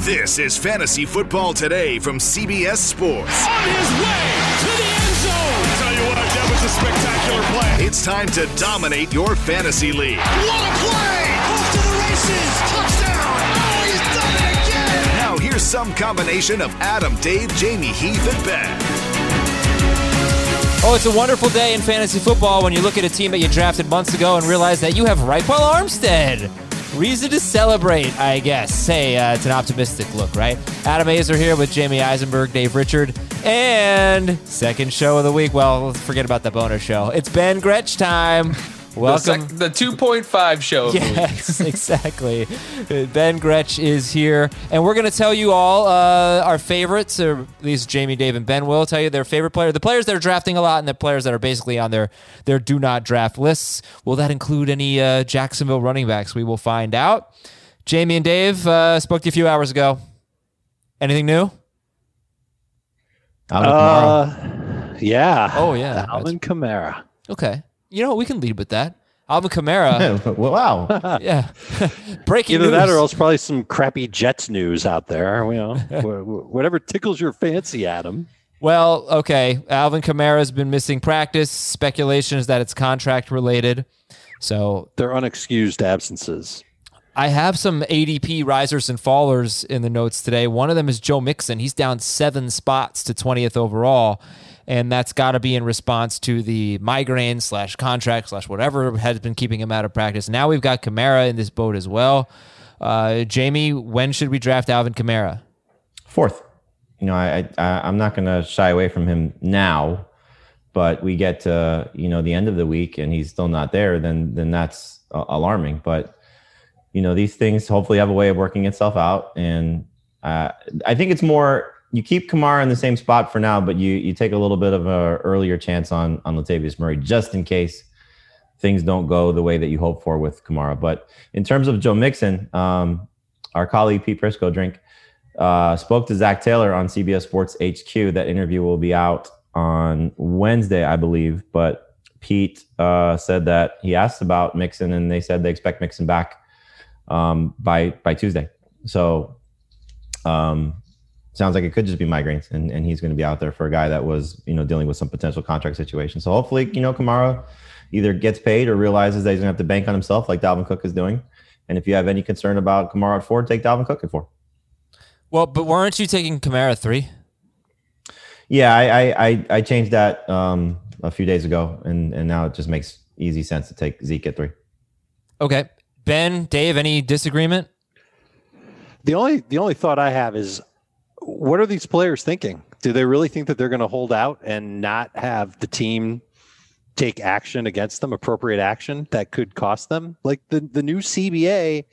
This is Fantasy Football Today from CBS Sports. On his way to the end zone. I tell you what, that was a spectacular play. It's time to dominate your fantasy league. What a play! Off to the races. Touchdown. Oh, he's done it again. Now here's some combination of Adam, Dave, Jamey, Heath, and Ben. Oh, it's a wonderful day in fantasy football when you look at a team that you drafted months ago and realize that you have Ryquell Armstead. Reason to celebrate, I guess. Hey, uh, it's an optimistic look, right? Adam Aizer here with Jamey Eisenberg, Dave Richard, and second show of the week. Well, forget about the bonus show. It's Ben Gretch time. Welcome. The, sec- the 2.5 show. Yes, exactly. Ben Gretch is here, and we're going to tell you all uh, our favorites, or at least Jamey, Dave, and Ben will tell you their favorite player, the players that are drafting a lot, and the players that are basically on their their do not draft lists. Will that include any uh, Jacksonville running backs? We will find out. Jamey and Dave uh, spoke to you a few hours ago. Anything new? Alvin Kamara. Uh, yeah. Oh yeah, Alvin Kamara. Okay, you know we can lead with that. Alvin Kamara. wow. yeah. Breaking Either news. that or else probably some crappy Jets news out there. You know, whatever tickles your fancy, Adam. Well, okay. Alvin Kamara has been missing practice. Speculation is that it's contract related. So They're unexcused absences. I have some ADP risers and fallers in the notes today. One of them is Joe Mixon. He's down seven spots to 20th overall. And that's got to be in response to the migraine slash contract slash whatever has been keeping him out of practice. Now we've got Kamara in this boat as well. Uh, Jamey, when should we draft Alvin Kamara? Fourth. You know, I, I I'm not going to shy away from him now, but we get to you know the end of the week and he's still not there. Then then that's alarming. But you know these things hopefully have a way of working itself out, and uh, I think it's more you keep Kamara in the same spot for now, but you you take a little bit of a earlier chance on on Latavius Murray just in case things don't go the way that you hope for with Kamara. But in terms of Joe Mixon, um, our colleague Pete Prisco drink uh, spoke to Zac Taylor on CBS Sports HQ. That interview will be out on Wednesday, I believe. But Pete uh, said that he asked about Mixon, and they said they expect Mixon back um, by by Tuesday. So um, sounds like it could just be migraines, and, and he's going to be out there for a guy that was you know dealing with some potential contract situation. So hopefully, you know, Kamara either gets paid or realizes that he's going to have to bank on himself, like Dalvin Cook is doing. And if you have any concern about Kamara at four, take Dalvin Cook at four. Well, but weren't you taking Kamara three? Yeah, I I, I, I changed that um, a few days ago, and and now it just makes easy sense to take Zeke at three. Okay. Ben, Dave, any disagreement? The only the only thought I have is, what are these players thinking? Do they really think that they're going to hold out and not have the team take action against them, appropriate action that could cost them? Like the the new CBA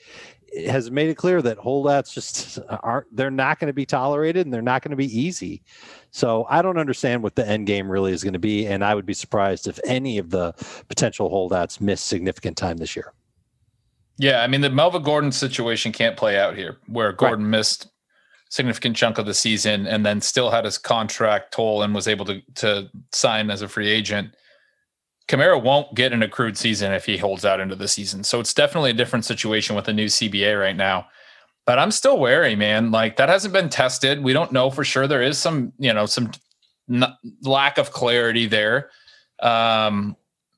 has made it clear that holdouts just aren't they're not going to be tolerated and they're not going to be easy. So I don't understand what the end game really is going to be, and I would be surprised if any of the potential holdouts miss significant time this year. Yeah, I mean the Melvin Gordon situation can't play out here, where Gordon right. missed significant chunk of the season and then still had his contract toll and was able to to sign as a free agent. Kamara won't get an accrued season if he holds out into the season. So it's definitely a different situation with the new CBA right now. But I'm still wary, man. Like that hasn't been tested. We don't know for sure. There is some, you know, some n- lack of clarity there. Um,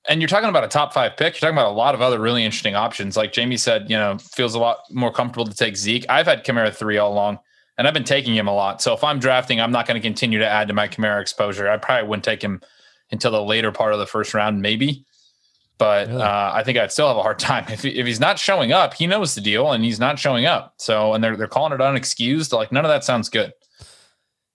and you're talking about a top five pick. You're talking about a lot of other really interesting options. Like Jamey said, you know, feels a lot more comfortable to take Zeke. I've had Kamara three all along, and I've been taking him a lot. So if I'm drafting, I'm not going to continue to add to my Kamara exposure. I probably wouldn't take him until the later part of the first round, maybe. But really? uh, I think I'd still have a hard time if, if he's not showing up. He knows the deal, and he's not showing up. So, and they're they're calling it unexcused. Like none of that sounds good.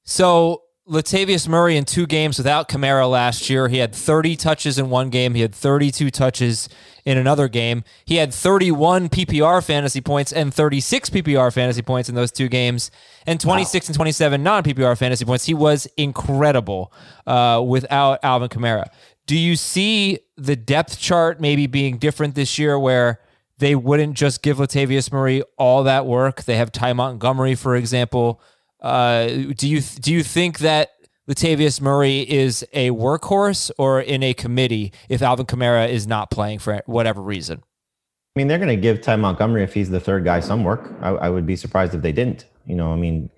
So Latavius Murray in two games without Kamara last year. He had 30 touches in one game. He had 32 touches in another game. He had 31 PPR fantasy points and 36 PPR fantasy points in those two games, and 26 and 27 non PPR fantasy points. He was incredible uh, without Alvin Kamara. Do you see the depth chart maybe being different this year where they wouldn't just give Latavius Murray all that work? They have Ty Montgomery, for example. Uh, do you do you think that Latavius Murray is a workhorse or in a committee if Alvin Kamara is not playing for whatever reason? I mean, they're going to give Ty Montgomery if he's the third guy some work. I, I would be surprised if they didn't. You know, I mean,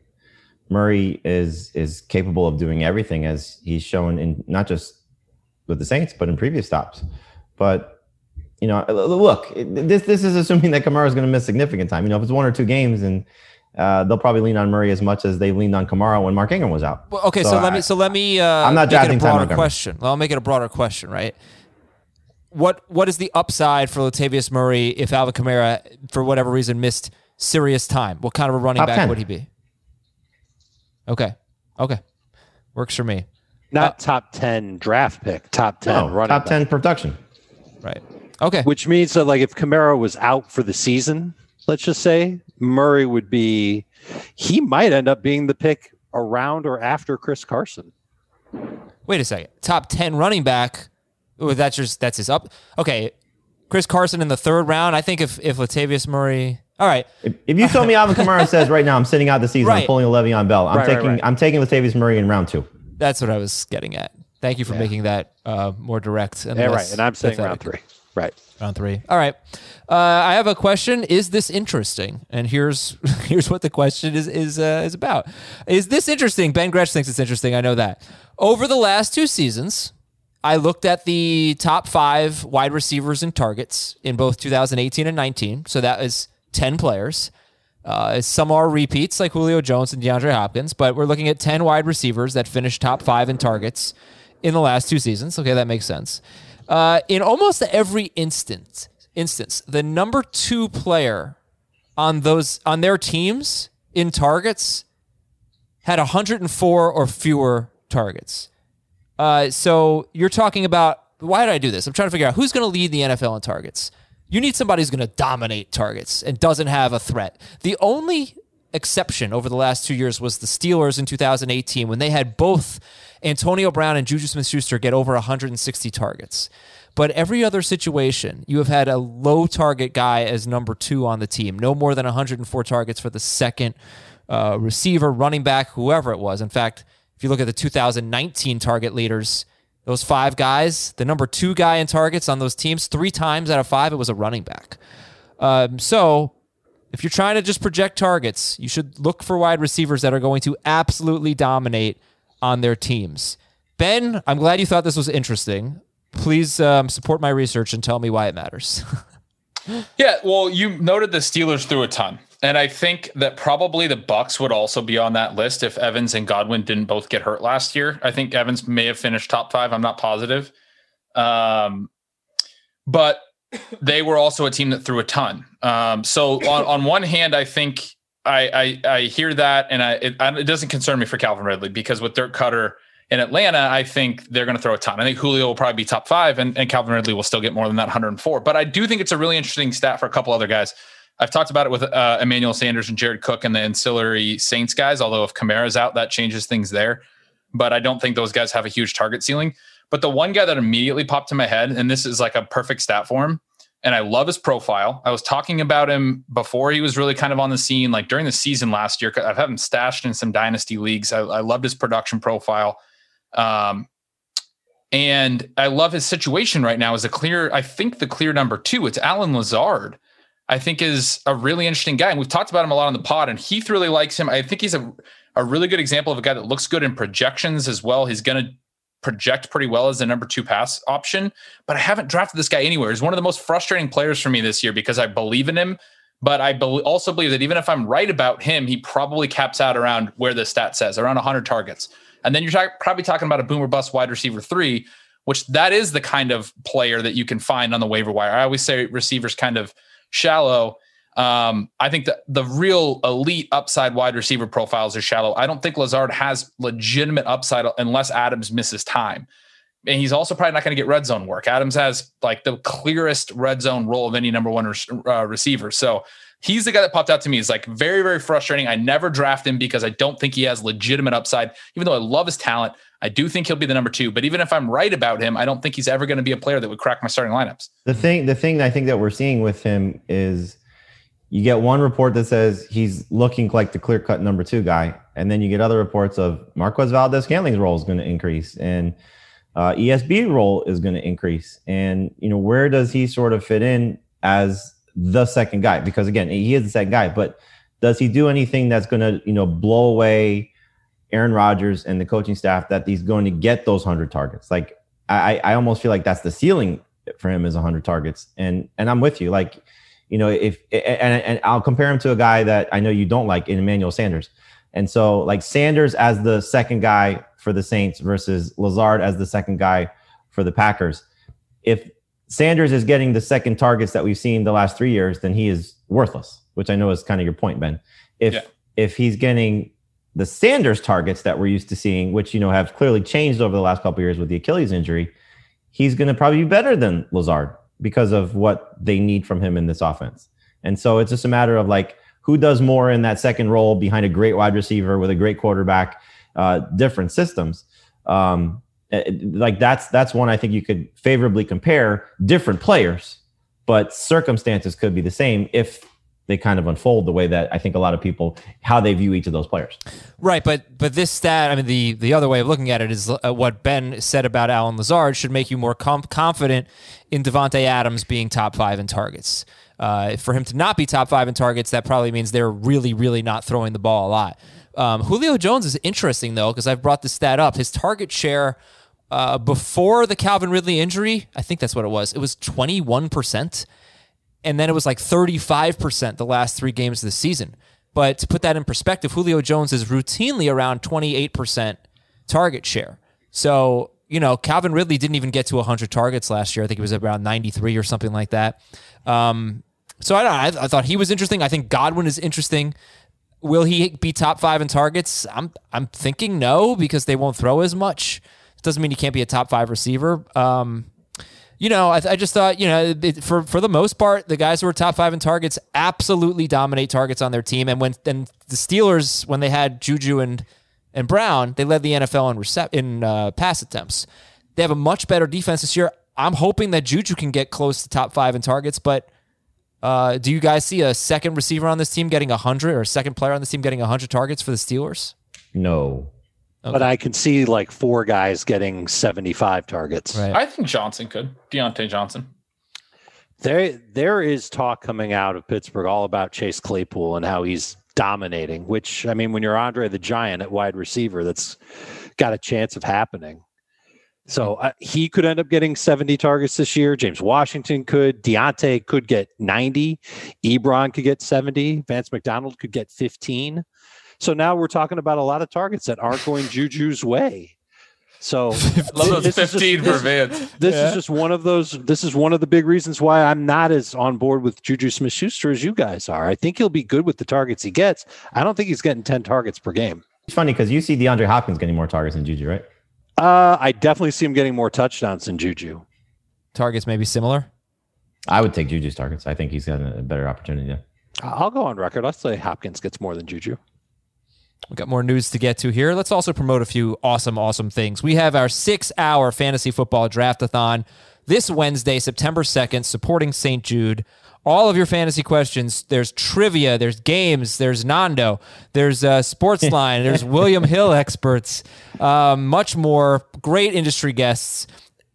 Murray is is capable of doing everything as he's shown in not just with the Saints but in previous stops. But you know, look, this this is assuming that Kamara is going to miss significant time. You know, if it's one or two games and uh, they'll probably lean on Murray as much as they leaned on Kamara when Mark Ingram was out. Well, okay, so, so let I, me so let me. Uh, I'm not make it a broader question. Well, I'll make it a broader question, right? What what is the upside for Latavius Murray if Alvin Kamara, for whatever reason, missed serious time? What kind of a running Top back 10. would he be? Okay, okay, works for me. Not uh, top ten draft pick. Top ten no, running. Top back. ten production. Right. Okay. Which means that like if Kamara was out for the season, let's just say Murray would be, he might end up being the pick around or after Chris Carson. Wait a second. Top 10 running back. Oh, that's just, that's his up. Okay. Chris Carson in the third round. I think if, if Latavius Murray, all right. If, if you told me Alvin Kamara says right now I'm sitting out the season, right. I'm pulling a Le'Veon Bell. I'm right, taking right, I'm taking Latavius Murray in round two. That's what I was getting at. Thank you for yeah. making that uh, more direct. And yeah, right. And I'm saying round three. Right. Round three. All right. Uh, I have a question. Is this interesting? And here's here's what the question is is uh, is about. Is this interesting? Ben Gretch thinks it's interesting. I know that. Over the last two seasons, I looked at the top five wide receivers and targets in both 2018 and 19. So that is 10 players. Uh, some are repeats like Julio Jones and DeAndre Hopkins, but we're looking at 10 wide receivers that finished top five in targets in the last two seasons. Okay, that makes sense. Uh, in almost every instance, instance, the number two player on those on their teams in targets had 104 or fewer targets. Uh, so you're talking about why did I do this? I'm trying to figure out who's going to lead the NFL in targets. You need somebody who's going to dominate targets and doesn't have a threat. The only exception over the last two years was the Steelers in 2018 when they had both Antonio Brown and Juju Smith Schuster get over 160 targets. But every other situation, you have had a low target guy as number two on the team, no more than 104 targets for the second uh, receiver, running back, whoever it was. In fact, if you look at the 2019 target leaders, those five guys, the number two guy in targets on those teams, three times out of five, it was a running back. Um, so if you're trying to just project targets, you should look for wide receivers that are going to absolutely dominate on their teams. Ben, I'm glad you thought this was interesting. Please um, support my research and tell me why it matters. yeah, well, you noted the Steelers threw a ton. And I think that probably the Bucks would also be on that list if Evans and Godwin didn't both get hurt last year. I think Evans may have finished top five. I'm not positive. Um, but they were also a team that threw a ton. Um, so on, on one hand, I think I, I, I hear that, and I it, it, doesn't concern me for Calvin Ridley because with Dirk Koetter in Atlanta, I think they're going to throw a ton. I think Julio will probably be top five, and, and Calvin Ridley will still get more than that 104. But I do think it's a really interesting stat for a couple other guys. I've talked about it with uh, Emmanuel Sanders and Jared Cook and the ancillary Saints guys. Although if Kamara's out, that changes things there. But I don't think those guys have a huge target ceiling. But the one guy that immediately popped to my head, and this is like a perfect stat for him, and I love his profile. I was talking about him before he was really kind of on the scene, like during the season last year. I've had him stashed in some dynasty leagues. I, I loved his production profile. Um, and I love his situation right now as a clear, I think the clear number two. It's Allen Lazard. I think is a really interesting guy. And we've talked about him a lot on the pod, and Heath really likes him. I think he's a, a really good example of a guy that looks good in projections as well. He's going to project pretty well as the number two pass option, but I haven't drafted this guy anywhere. He's one of the most frustrating players for me this year because I believe in him, but I be- also believe that even if I'm right about him, he probably caps out around where the stat says, around 100 targets. And then you're probably talking about a boomer bust wide receiver three, which that is the kind of player that you can find on the waiver wire. I always say receivers kind of shallow. Um, I think that the real elite upside wide receiver profiles are shallow. I don't think Lazard has legitimate upside unless Adams misses time. And he's also probably not going to get red zone work. Adams has like the clearest red zone role of any number one re- uh, receiver. So he's the guy that popped out to me. Is like very, very frustrating. I never draft him because I don't think he has legitimate upside. Even though I love his talent, I do think he'll be the number two. But even if I'm right about him, I don't think he's ever going to be a player that would crack my starting lineups. The thing, the thing I think that we're seeing with him is you get one report that says he's looking like the clear cut number two guy, and then you get other reports of Marquez Valdes Scantling's role is going to increase and uh, ESB role is going to increase. And you know where does he sort of fit in as the second guy? Because again, he is the second guy, but does he do anything that's going to you know blow away Aaron Rodgers and the coaching staff that he's going to get those hundred targets? Like I, I almost feel like that's the ceiling for him is hundred targets. And and I'm with you, like you know, if and, and I'll compare him to a guy that I know you don't like in Emmanuel Sanders. And so like Sanders as the second guy for the Saints versus Lazard as the second guy for the Packers. If Sanders is getting the second targets that we've seen the last three years, then he is worthless, which I know is kind of your point, Ben. If yeah. if he's getting the Sanders targets that we're used to seeing, which you know have clearly changed over the last couple years with the Achilles injury, he's going to probably be better than Lazard because of what they need from him in this offense. And so it's just a matter of like who does more in that second role behind a great wide receiver with a great quarterback, uh, different systems. Um, eh, like that's that's one I think you could favorably compare different players, but circumstances could be the same if they kind of unfold the way that I think a lot of people how they view each of those players. Right, but but this stat, I mean, the the other way of looking at it is uh, what Ben said about Allen Lazard should make you more com- confident in Davante Adams being top five in targets. Uh, for him to not be top five in targets, that probably means they're really, really not throwing the ball a lot. Um, Julio Jones is interesting though because I've brought this stat up. His target share. Uh, before the Calvin Ridley injury, I think that's what it was. It was 21% and then it was like 35% the last three games of the season. But to put that in perspective, Julio Jones is routinely around 28% target share. So, you know, Calvin Ridley didn't even get to 100 targets last year. I think it was around 93 or something like that. Um, so I, I, I thought he was interesting. I think Godwin is interesting. Will he be top five in targets? I'm I'm thinking no because they won't throw as much. It doesn't mean he can't be a top five receiver. Um, you know, I, I just thought, you know, it, for for the most part, the guys who were top five in targets absolutely dominate targets on their team. And when then the Steelers, when they had Juju and and Brown, they led the NFL in recep- in uh, pass attempts. They have a much better defense this year. I'm hoping that Juju can get close to top five in targets, but uh, do you guys see a second receiver on this team getting 100 or a second player on this team getting 100 targets for the Steelers? No. Okay. But I can see like four guys getting 75 targets. Right. I think Johnson could. Diontae Johnson. There, there is talk coming out of Pittsburgh all about Chase Claypool and how he's dominating. Which I mean, when you're Andre the Giant at wide receiver, that's got a chance of happening. So uh, he could end up getting 70 targets this year. James Washington could. Diontae could get 90. Ebron could get 70. Vance McDonald could get 15. So now we're talking about a lot of targets that aren't going Juju's way. So love those 15 just, for Vance. This yeah. is just one of those. This is one of the big reasons why I'm not as on board with Juju Smith Schuster as you guys are. I think he'll be good with the targets he gets. I don't think he's getting 10 targets per game. It's funny because you see DeAndre Hopkins getting more targets than Juju, right? Uh, I definitely see him getting more touchdowns than Juju. Targets maybe similar. I would take Juju's targets. I think he's got a better opportunity. Yeah. I'll go on record. I'll say Hopkins gets more than Juju. We got more news to get to here. Let's also promote a few awesome, awesome things. We have our six hour fantasy football draftathon this Wednesday, September 2nd, supporting St. Jude. All of your fantasy questions. There's trivia, there's games, there's Nando, there's uh, Sportsline, there's William Hill experts, um, much more. Great industry guests.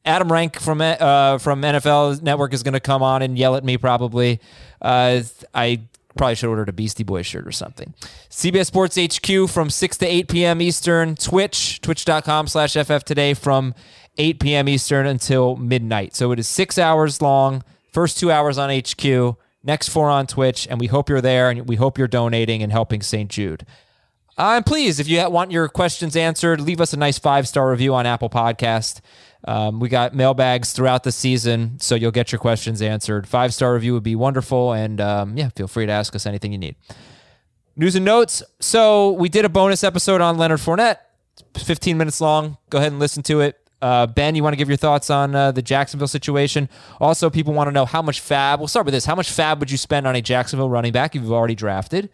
Adam Rank from uh, from NFL Network is going to come on and yell at me probably. Uh, I Probably should order a Beastie Boys shirt or something. CBS Sports HQ from 6 to 8 p.m. Eastern. Twitch, twitch.com slash FF today from 8 p.m. Eastern until midnight. So it is six hours long. First two hours on HQ, next four on Twitch. And we hope you're there and we hope you're donating and helping St. Jude. Uh, and please, if you want your questions answered, leave us a nice five star review on Apple Podcast. Um, we got mailbags throughout the season, so you'll get your questions answered. Five star review would be wonderful, and um, yeah, feel free to ask us anything you need. News and notes. So we did a bonus episode on Leonard Fournette, 15 minutes long. Go ahead and listen to it. Uh, ben, you want to give your thoughts on uh, the Jacksonville situation? Also, people want to know how much FAAB. We'll start with this. How much FAAB would you spend on a Jacksonville running back if you've already drafted?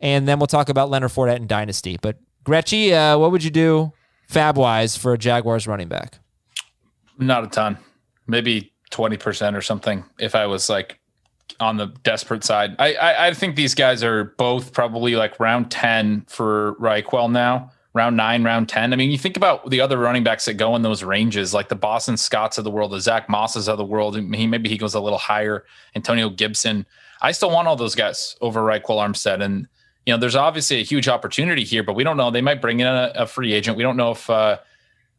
And then we'll talk about Leonard Fournette and Dynasty. But Gretchy, uh, what would you do FAAB wise for a Jaguars running back? Not a ton, maybe 20% or something if I was like on the desperate side. I, I, I think these guys are both probably like round 10 for Ryquell now, round nine, round 10. I mean, you think about the other running backs that go in those ranges, like the Boston Scotts of the world, the Zach Mosses of the world. He, maybe he goes a little higher, Antonio Gibson. I still want all those guys over Ryquell Armstead. And, you know, there's obviously a huge opportunity here, but we don't know. They might bring in a, a free agent. We don't know if, uh,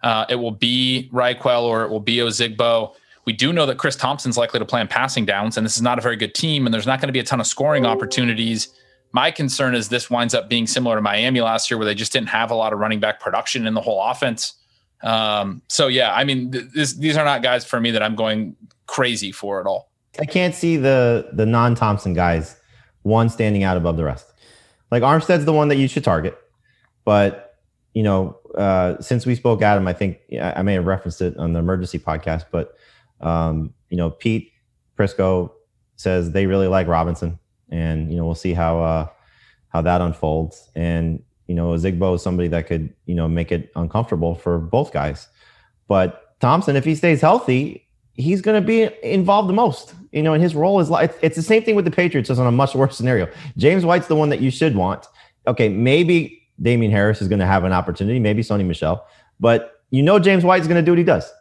uh, it will be Ryquell or it will be Ozigbo. We do know that Chris Thompson's likely to play on passing downs, and this is not a very good team, and there's not going to be a ton of scoring opportunities. My concern is this winds up being similar to Miami last year, where they just didn't have a lot of running back production in the whole offense. Um, so yeah, I mean, th- this, these are not guys for me that I'm going crazy for at all. I can't see the the non Thompson guys one standing out above the rest. Like Armstead's the one that you should target, but you know, uh, since we spoke Adam, I think I may have referenced it on the emergency podcast, but um, you know, Pete Prisco says they really like Robinson, and you know, we'll see how uh, how that unfolds. And you know, Zigbo is somebody that could you know make it uncomfortable for both guys. But Thompson, if he stays healthy, he's going to be involved the most. You know, and his role is like it's the same thing with the Patriots, just on a much worse scenario. James White's the one that you should want. Okay, maybe Damien Harris is going to have an opportunity, maybe Sony Michel, but you know James White is going to do what he does.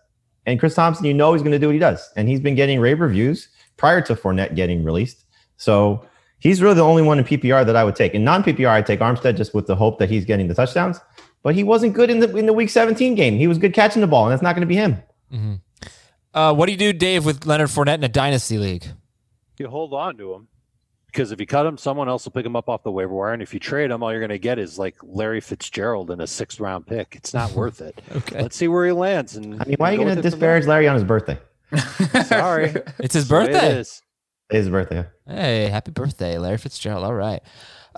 And Chris Thompson, you know he's going to do what he does. And he's been getting rave reviews prior to Fournette getting released. So he's really the only one in PPR that I would take. In non PPR, I'd take Armstead just with the hope that he's getting the touchdowns. But he wasn't good in the in the Week 17 game. He was good catching the ball, and that's not going to be him. Mm-hmm. Uh, what do you do, Dave, with Leonard Fournette in a dynasty league? You hold on to him because if you cut him, someone else will pick him up off the waiver wire, and if you trade him, all you're going to get is like Larry Fitzgerald in a sixth round pick. It's not worth it. okay, let's see where he lands. And I mean, why are you going to disparage Larry on his birthday? Sorry, it's his birthday. It is. His birthday. Hey, happy birthday, Larry Fitzgerald. All right.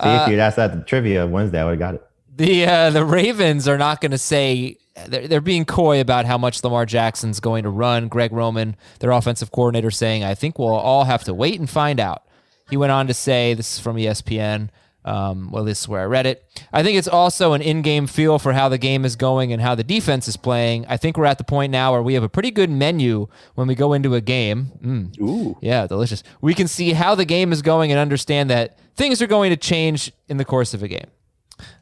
See, uh, if you'd asked that the trivia Wednesday, I would have got it. The uh, the Ravens are not going to say they're, they're being coy about how much Lamar Jackson's going to run. Greg Roman, their offensive coordinator, saying, "I think we'll all have to wait and find out." He went on to say, "This is from ESPN." Um, well, this is where I read it. I think it's also an in-game feel for how the game is going and how the defense is playing. I think we're at the point now where we have a pretty good menu when we go into a game. Mm. Ooh, yeah, delicious. We can see how the game is going and understand that things are going to change in the course of a game.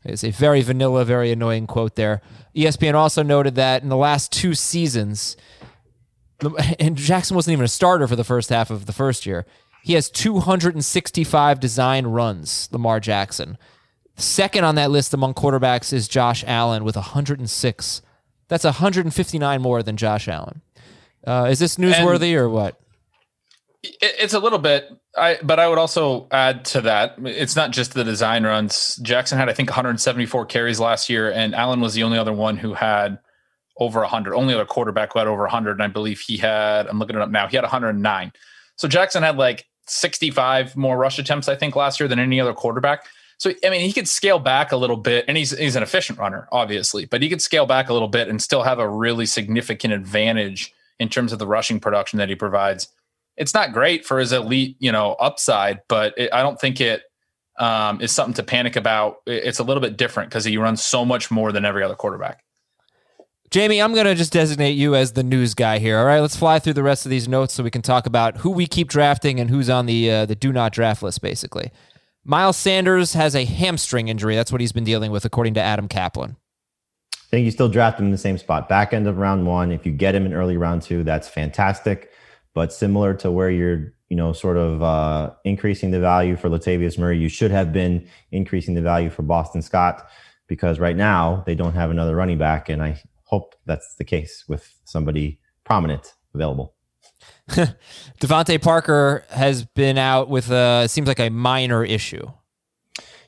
It's a very vanilla, very annoying quote there. ESPN also noted that in the last two seasons, and Jackson wasn't even a starter for the first half of the first year. He has 265 design runs, Lamar Jackson. Second on that list among quarterbacks is Josh Allen with 106. That's 159 more than Josh Allen. Uh, is this newsworthy and or what? It's a little bit. I but I would also add to that. It's not just the design runs. Jackson had I think 174 carries last year, and Allen was the only other one who had over 100. Only other quarterback who had over 100, and I believe he had. I'm looking it up now. He had 109. So Jackson had like 65 more rush attempts, I think, last year than any other quarterback. So I mean, he could scale back a little bit, and he's he's an efficient runner, obviously, but he could scale back a little bit and still have a really significant advantage in terms of the rushing production that he provides. It's not great for his elite, you know, upside, but it, I don't think it um, is something to panic about. It's a little bit different because he runs so much more than every other quarterback. Jamey, I'm going to just designate you as the news guy here. All right, let's fly through the rest of these notes so we can talk about who we keep drafting and who's on the uh, the do not draft list, basically. Miles Sanders has a hamstring injury. That's what he's been dealing with, according to Adam Caplan. I think you still draft him in the same spot, back end of round one. If you get him in early round two, that's fantastic. But similar to where you're, you know, sort of uh, increasing the value for Latavius Murray, you should have been increasing the value for Boston Scott because right now they don't have another running back, and I hope that's the case with somebody prominent available. DeVante Parker has been out with a seems like a minor issue.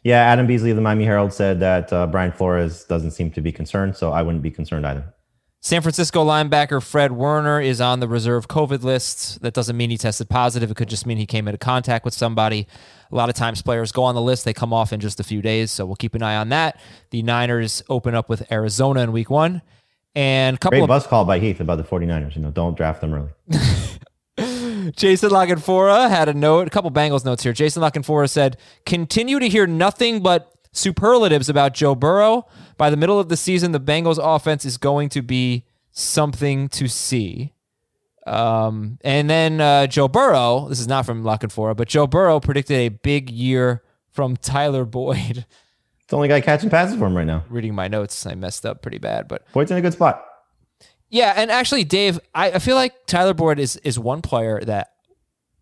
Yeah, Adam Beasley of the Miami Herald said that uh, Brian Flores doesn't seem to be concerned, so I wouldn't be concerned either. San Francisco linebacker Fred Warner is on the reserve COVID list. That doesn't mean he tested positive. It could just mean he came into contact with somebody. A lot of times players go on the list, they come off in just a few days. So we'll keep an eye on that. The Niners open up with Arizona in week one. And a couple Great of bus call by Heath about the 49ers. You know, don't draft them early. Jason La Canfora had a note, a couple Bengals notes here. Jason La Canfora said, continue to hear nothing but superlatives about Joe Burrow. By the middle of the season, the Bengals offense is going to be something to see. Um, and then uh, Joe Burrow, this is not from La Canfora, but Joe Burrow predicted a big year from Tyler Boyd. It's the only guy catching passes for him right now. Reading my notes, I messed up pretty bad, but Boyd's in a good spot. yeah, and actually, Dave, I, I feel like Tyler Boyd is is one player that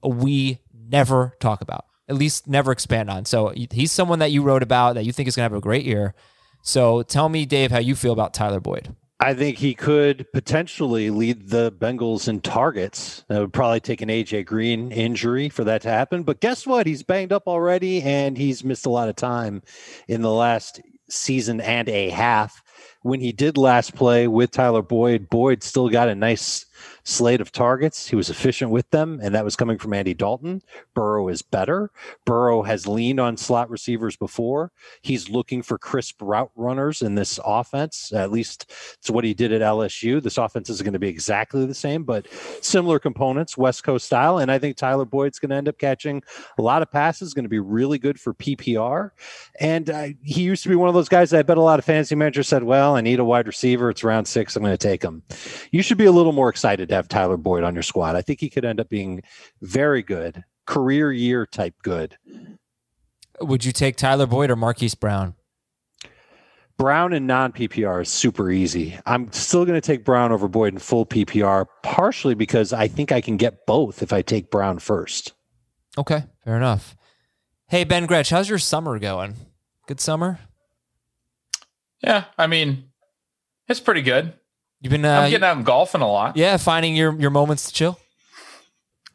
we never talk about, at least never expand on. So he's someone that you wrote about that you think is going to have a great year. So tell me, Dave, how you feel about Tyler Boyd. I think he could potentially lead the Bengals in targets. It would probably take an AJ Green injury for that to happen. But guess what? He's banged up already and he's missed a lot of time in the last season and a half. When he did last play with Tyler Boyd, Boyd still got a nice slate of targets. He was efficient with them, and that was coming from Andy Dalton. Burrow is better. Burrow has leaned on slot receivers before. He's looking for crisp route runners in this offense. At least it's what he did at LSU. This offense is going to be exactly the same, but similar components, West Coast style. And I think Tyler Boyd's going to end up catching a lot of passes, going to be really good for PPR. And uh, he used to be one of those guys that I bet a lot of fantasy managers said, well, I need a wide receiver. It's round six. I'm going to take him. You should be a little more excited to have Tyler Boyd on your squad. I think he could end up being very good, career year type good. Would you take Tyler Boyd or Marquise Brown? Brown and non PPR is super easy. I'm still going to take Brown over Boyd in full PPR, partially because I think I can get both if I take Brown first. Okay, fair enough. Hey, Ben Gretch, how's your summer going? Good summer? Yeah, I mean, it's pretty good. You've been uh, I'm getting out and golfing a lot. yeah, finding your your moments to chill.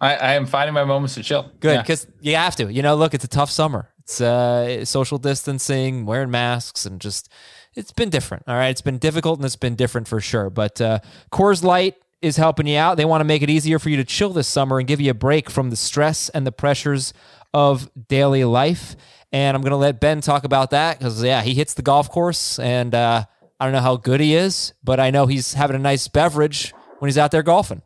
I, I am finding my moments to chill. Good, Yeah. because you have to. You know, look, it's a tough summer. It's uh, social distancing, wearing masks, and just it's been different. All right, it's been difficult and it's been different for sure. But uh, Coors Light is helping you out. They want to make it easier for you to chill this summer and give you a break from the stress and the pressures of daily life. And I'm going to let Ben talk about that because yeah, he hits the golf course, and uh, I don't know how good he is, but I know he's having a nice beverage when he's out there golfing.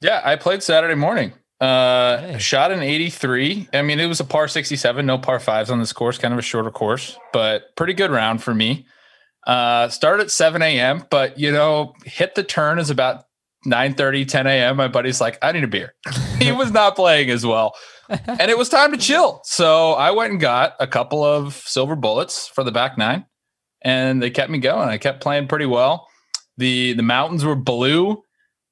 Yeah, I played Saturday morning. Uh, Hey. shot an 83. I mean, it was a par 67, no par fives on this course, kind of a shorter course, but pretty good round for me. Uh, started at 7 a.m., but you know, hit the turn is about 9 30, 10 a.m. My buddy's like, I need a beer. he was not playing as well. And it was time to chill. So I went and got a couple of silver bullets for the back nine, and they kept me going. I kept playing pretty well. The the mountains were blue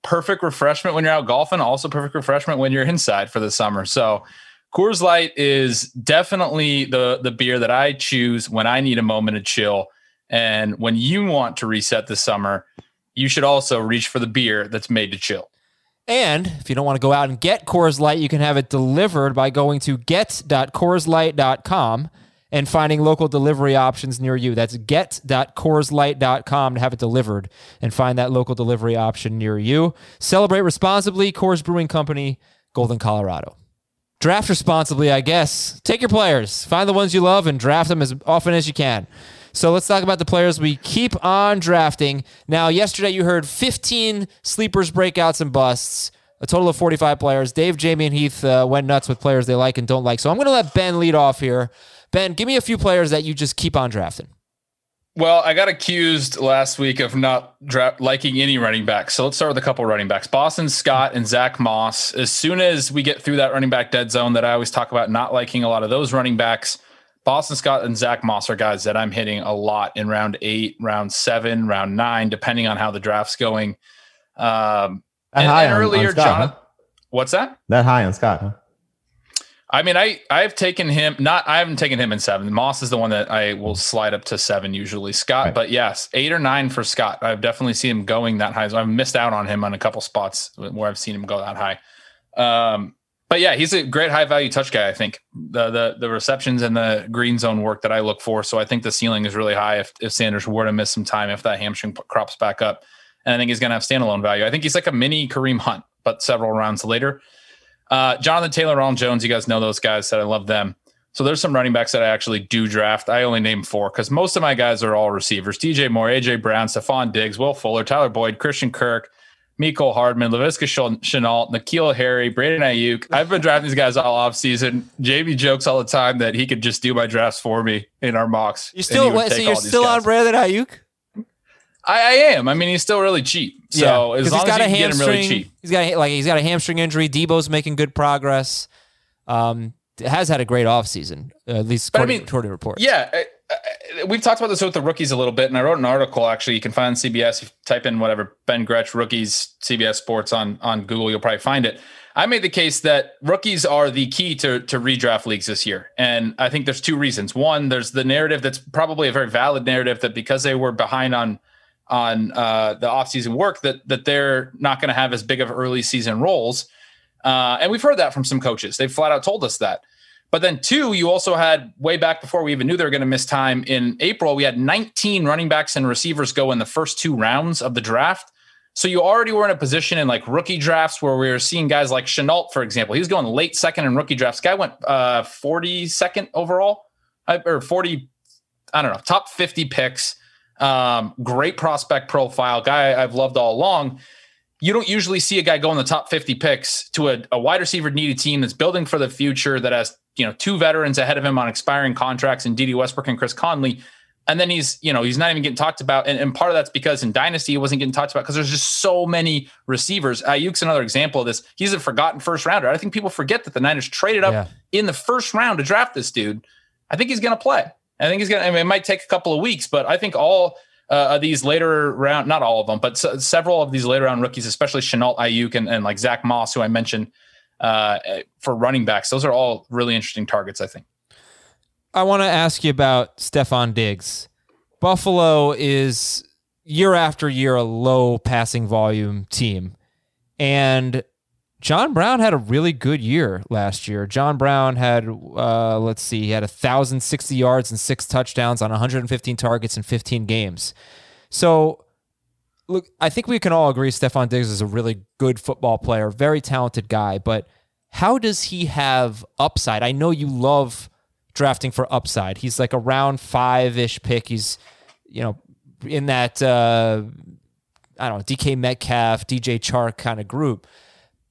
perfect refreshment when you're out golfing, also perfect refreshment when you're inside for the summer. So Coors Light is definitely the the beer that I choose when I need a moment of chill. And when you want to reset this summer, you should also reach for the beer that's made to chill. And if you don't want to go out and get Coors Light, you can have it delivered by going to get.coorslight.com and finding local delivery options near you. That's get.coorslight.com to have it delivered and find that local delivery option near you. Celebrate responsibly. Coors Brewing Company, Golden, Colorado. Draft responsibly, I guess. Take your players, find the ones you love, and draft them as often as you can. So let's talk about the players we keep on drafting. Now, yesterday you heard 15 sleepers, breakouts, and busts. A total of 45 players. Dave, Jamie, and Heath uh, went nuts with players they like and don't like. So I'm going to let Ben lead off here. Ben, give me a few players that you just keep on drafting. Well, I got accused last week of not dra- liking any running backs. So let's start with a couple running backs. Boston Scott and Zach Moss. As soon as we get through that running back dead zone that I always talk about not liking a lot of those running backs, Boston Scott and Zach Moss are guys that I'm hitting a lot in round eight, round seven, round nine, depending on how the draft's going. Um, That and, high and on- on earlier, Scott, Jonathan, huh? what's that? That high on Scott, huh? I mean, I I've taken him. Not I haven't taken him in seven. Moss is the one that I will slide up to seven usually. Scott, Right. but yes, eight or nine for Scott. I've definitely seen him going that high. So I've missed out on him on a couple spots where I've seen him go that high. Um, but yeah, he's a great high value touch guy. I think the the the receptions and the green zone work that I look for. So I think the ceiling is really high if, if Sanders were to miss some time if that hamstring crops back up. And I think he's going to have standalone value. I think he's like a mini Kareem Hunt, but several rounds later. Uh, Jonathan Taylor, Ronald Jones, you guys know those guys that I love them. So there's some running backs that I actually do draft. I only name four because most of my guys are all receivers. DJ Moore, AJ Brown, Stefon Diggs, Will Fuller, Tyler Boyd, Christian Kirk, Mecole Hardman, Laviska Shenault, N'Keal Harry, Brandon Aiyuk. I've been drafting these guys all off season. JB jokes all the time that he could just do my drafts for me in our mocks. You still wait, so you're still on Brandon Aiyuk? I, I, am. I mean, he's still really cheap. So yeah, as long he's got as a hamstring, really cheap. He's got a, like he's got a hamstring injury. Deebo's making good progress. Um, has had a great offseason, uh, at least according, I mean, according to reports. Yeah. we've talked about this with the rookies a little bit, and I wrote an article actually. You can find on CBS. If you type in whatever Ben Gretch rookies CBS Sports on on Google, you'll probably find it. I made the case that rookies are the key to to redraft leagues this year, and I think there's two reasons. One, there's the narrative that's probably a very valid narrative that because they were behind on on uh, the offseason work, that that they're not going to have as big of early season roles. Uh, and we've heard that from some coaches. They've flat out told us that. But then, two, you also had way back before we even knew they were going to miss time in April, we had 19 running backs and receivers go in the first two rounds of the draft. So you already were in a position in like rookie drafts where we were seeing guys like Shenault, for example. He was going late second in rookie drafts. Guy went uh, 42nd overall or 40, I don't know, top 50 picks. Um, great prospect profile, guy I've loved all along you don't usually see a guy go in the top 50 picks to a, a wide receiver needed team that's building for the future that has you know two veterans ahead of him on expiring contracts and Dede Westbrook and Chris Conley. And then he's, you know, he's not even getting talked about. And, and part of that's because in Dynasty, he wasn't getting talked about because there's just so many receivers. Aiyuk's another example of this. He's a forgotten first rounder. I think people forget that the Niners traded up yeah. in the first round to draft this dude. I think he's going to play. I think he's going to, I mean, it might take a couple of weeks, but I think all uh, these later round, not all of them, but several of these later round rookies, especially Shenault Aiyuk and, and like Zach Moss, who I mentioned uh, for running backs, those are all really interesting targets, I think. I want to ask you about Stefon Diggs. Buffalo is year after year a low passing volume team. And John Brown had a really good year last year. John Brown had, uh, let's see, he had 1,060 yards and six touchdowns on 115 targets in 15 games. So, look, I think we can all agree Stefon Diggs is a really good football player, very talented guy, but how does he have upside? I know you love drafting for upside. He's like a round five ish pick. He's, you know, in that, uh, I don't know, DK Metcalf, DJ Chark kind of group.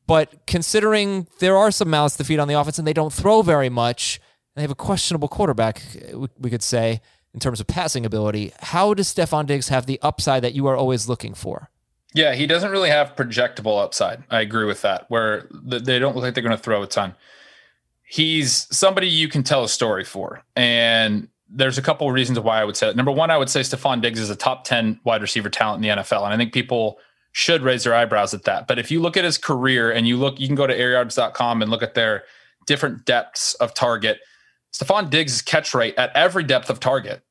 But considering there are some mouths to feed on the offense and they don't throw very much, and they have a questionable quarterback, we could say, in terms of passing ability. How does Stefon Diggs have the upside that you are always looking for? Yeah, he doesn't really have projectable upside. I agree with that, where they don't look like they're going to throw a ton. He's somebody you can tell a story for. And there's a couple of reasons why I would say that. Number one, I would say Stefon Diggs is a top 10 wide receiver talent in the NFL. And I think people should raise their eyebrows at that. But if you look at his career and you look, you can go to airyards.com and look at their different depths of target. Stefon Diggs' catch rate at every depth of target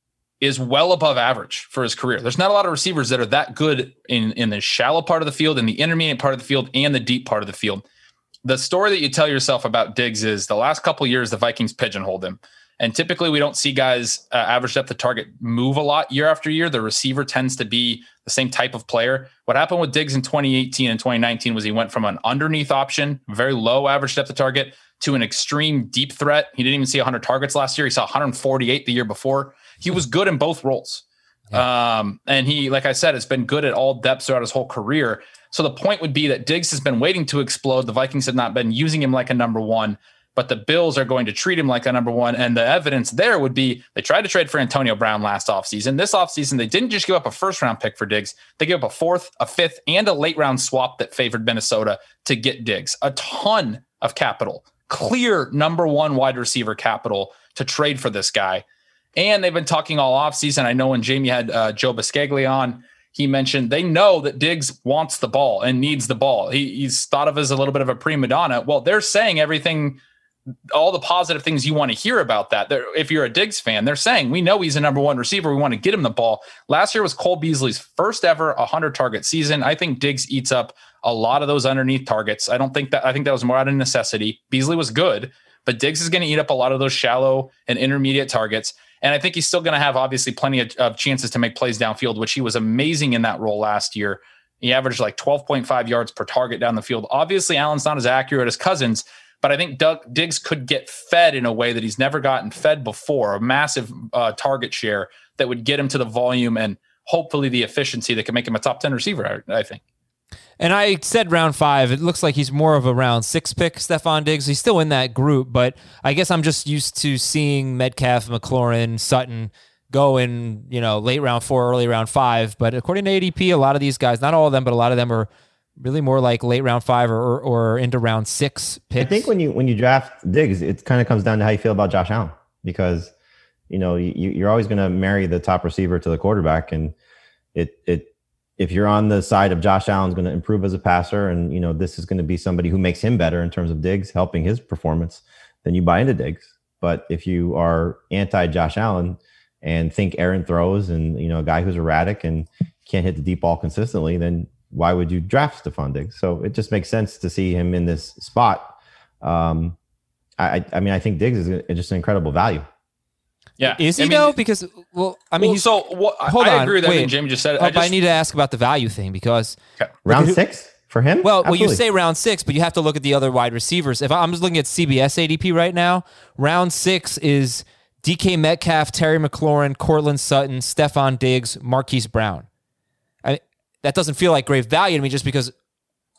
is well above average for his career. There's not a lot of receivers that are that good in, in the shallow part of the field, in the intermediate part of the field, and the deep part of the field. The story that you tell yourself about Diggs is the last couple years the Vikings pigeonholed him. And typically, we don't see guys uh, average depth of target move a lot year after year. The receiver tends to be the same type of player. What happened with Diggs in 2018 and 2019 was he went from an underneath option, very low average depth of target, to an extreme deep threat. He didn't even see 100 targets last year. He saw 148 the year before. He was good in both roles. Yeah. Um, and he, like I said, has been good at all depths throughout his whole career. So the point would be that Diggs has been waiting to explode. The Vikings have not been using him like a number one but the Bills are going to treat him like a number one. And the evidence there would be they tried to trade for Antonio Brown last offseason. This offseason, they didn't just give up a first round pick for Diggs, they gave up a fourth, a fifth, and a late round swap that favored Minnesota to get Diggs. A ton of capital, clear number one wide receiver capital to trade for this guy. And they've been talking all offseason. I know when Jamey had uh, Joe Buscaglia on, he mentioned they know that Diggs wants the ball and needs the ball. He, he's thought of as a little bit of a prima donna. Well, they're saying everything all the positive things you want to hear about that. They're, if you're a Diggs fan, they're saying we know he's a number one receiver. We want to get him the ball. Last year was Cole Beasley's first ever 100 target season. I think Diggs eats up a lot of those underneath targets. I don't think that I think that was more out of necessity. Beasley was good, but Diggs is going to eat up a lot of those shallow and intermediate targets. And I think he's still going to have obviously plenty of, of chances to make plays downfield, which he was amazing in that role last year. He averaged like 12.5 yards per target down the field. Obviously, Allen's not as accurate as Cousins, but I think Doug Diggs could get fed in a way that he's never gotten fed before, a massive uh, target share that would get him to the volume and hopefully the efficiency that can make him a top 10 receiver, I, I think. And I said round five. It looks like he's more of a round six pick, Stefon Diggs. He's still in that group, but I guess I'm just used to seeing Metcalf, McLaurin, Sutton go in, you know, late round four, early round five. But according to ADP, a lot of these guys, not all of them, but a lot of them are really more like late round five or, or into round six picks. I think when you when you draft Diggs, it kind of comes down to how you feel about Josh Allen because you know you, you're always going to marry the top receiver to the quarterback, and it it if you're on the side of Josh Allen's going to improve as a passer, and you know this is going to be somebody who makes him better in terms of Diggs helping his performance, then you buy into Diggs. But if you are anti Josh Allen and think Aaron throws and you know a guy who's erratic and can't hit the deep ball consistently, then why would you draft Stefon Diggs? So it just makes sense to see him in this spot. Um, I, I mean, I think Diggs is just an incredible value. Yeah, is he I mean, though? Because well, I mean, well, he's, so what, hold I on, agree with everything wait. Jamey just said. oh, I, but I need to ask about the value thing because Round who- six for him? Well, well, you say round six, but you have to look at the other wide receivers. If I'm just looking at CBS ADP right now, round six is DK Metcalf, Terry McLaurin, Courtland Sutton, Stefon Diggs, Marquise Brown. That doesn't feel like great value to me just because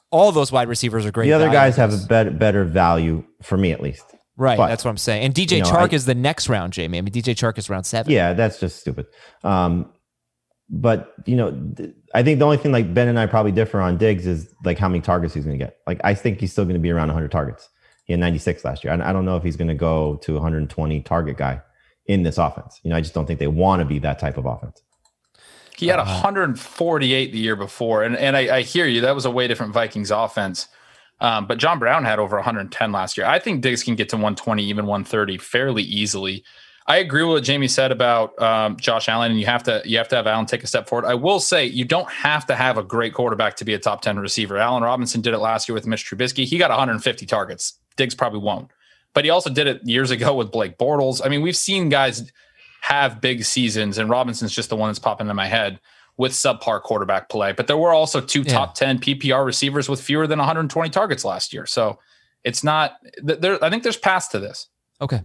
all those wide receivers are great. the other guys have a better better value for me at least. right. but, that's what I'm saying. And DJ you know, Chark I- is the next round, Jamey. I mean, DJ Chark is round seven. Yeah, that's just stupid. Um, but you know, th- I think the only thing like Ben and I probably differ on Diggs is like how many targets he's going to get. Like I think he's still going to be around 100 targets. He had 96 last year. I, I don't know if he's going to go to 120 target guy in this offense. You know, I just don't think they want to be that type of offense. He had 148 the year before, and and I, I hear you. That was a way different Vikings offense. Um, but John Brown had over 110 last year. I think Diggs can get to 120, even 130 fairly easily. I agree with what Jamey said about um, Josh Allen, and you have to you have to have Allen take a step forward. I will say you don't have to have a great quarterback to be a top 10 receiver. Allen Robinson did it last year with Mitch Trubisky. He got 150 targets. Diggs probably won't, but he also did it years ago with Blake Bortles. I mean, we've seen guys have big seasons, and Robinson's just the one that's popping in my head with subpar quarterback play. But there were also two Yeah. top 10 PPR receivers with fewer than 120 targets last year. So it's not there. I think there's paths to this. Okay.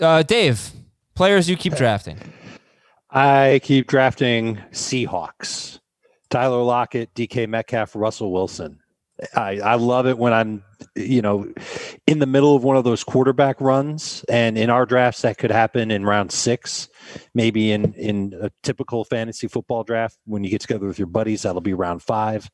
Uh, Dave, players you keep drafting. I keep drafting Seahawks. Tyler Lockett, DK Metcalf, Russell Wilson. I, I love it when I'm, you know, in the middle of one of those quarterback runs. And in our drafts, that could happen in round six. Maybe in in a typical fantasy football draft, when you get together with your buddies, that'll be round five.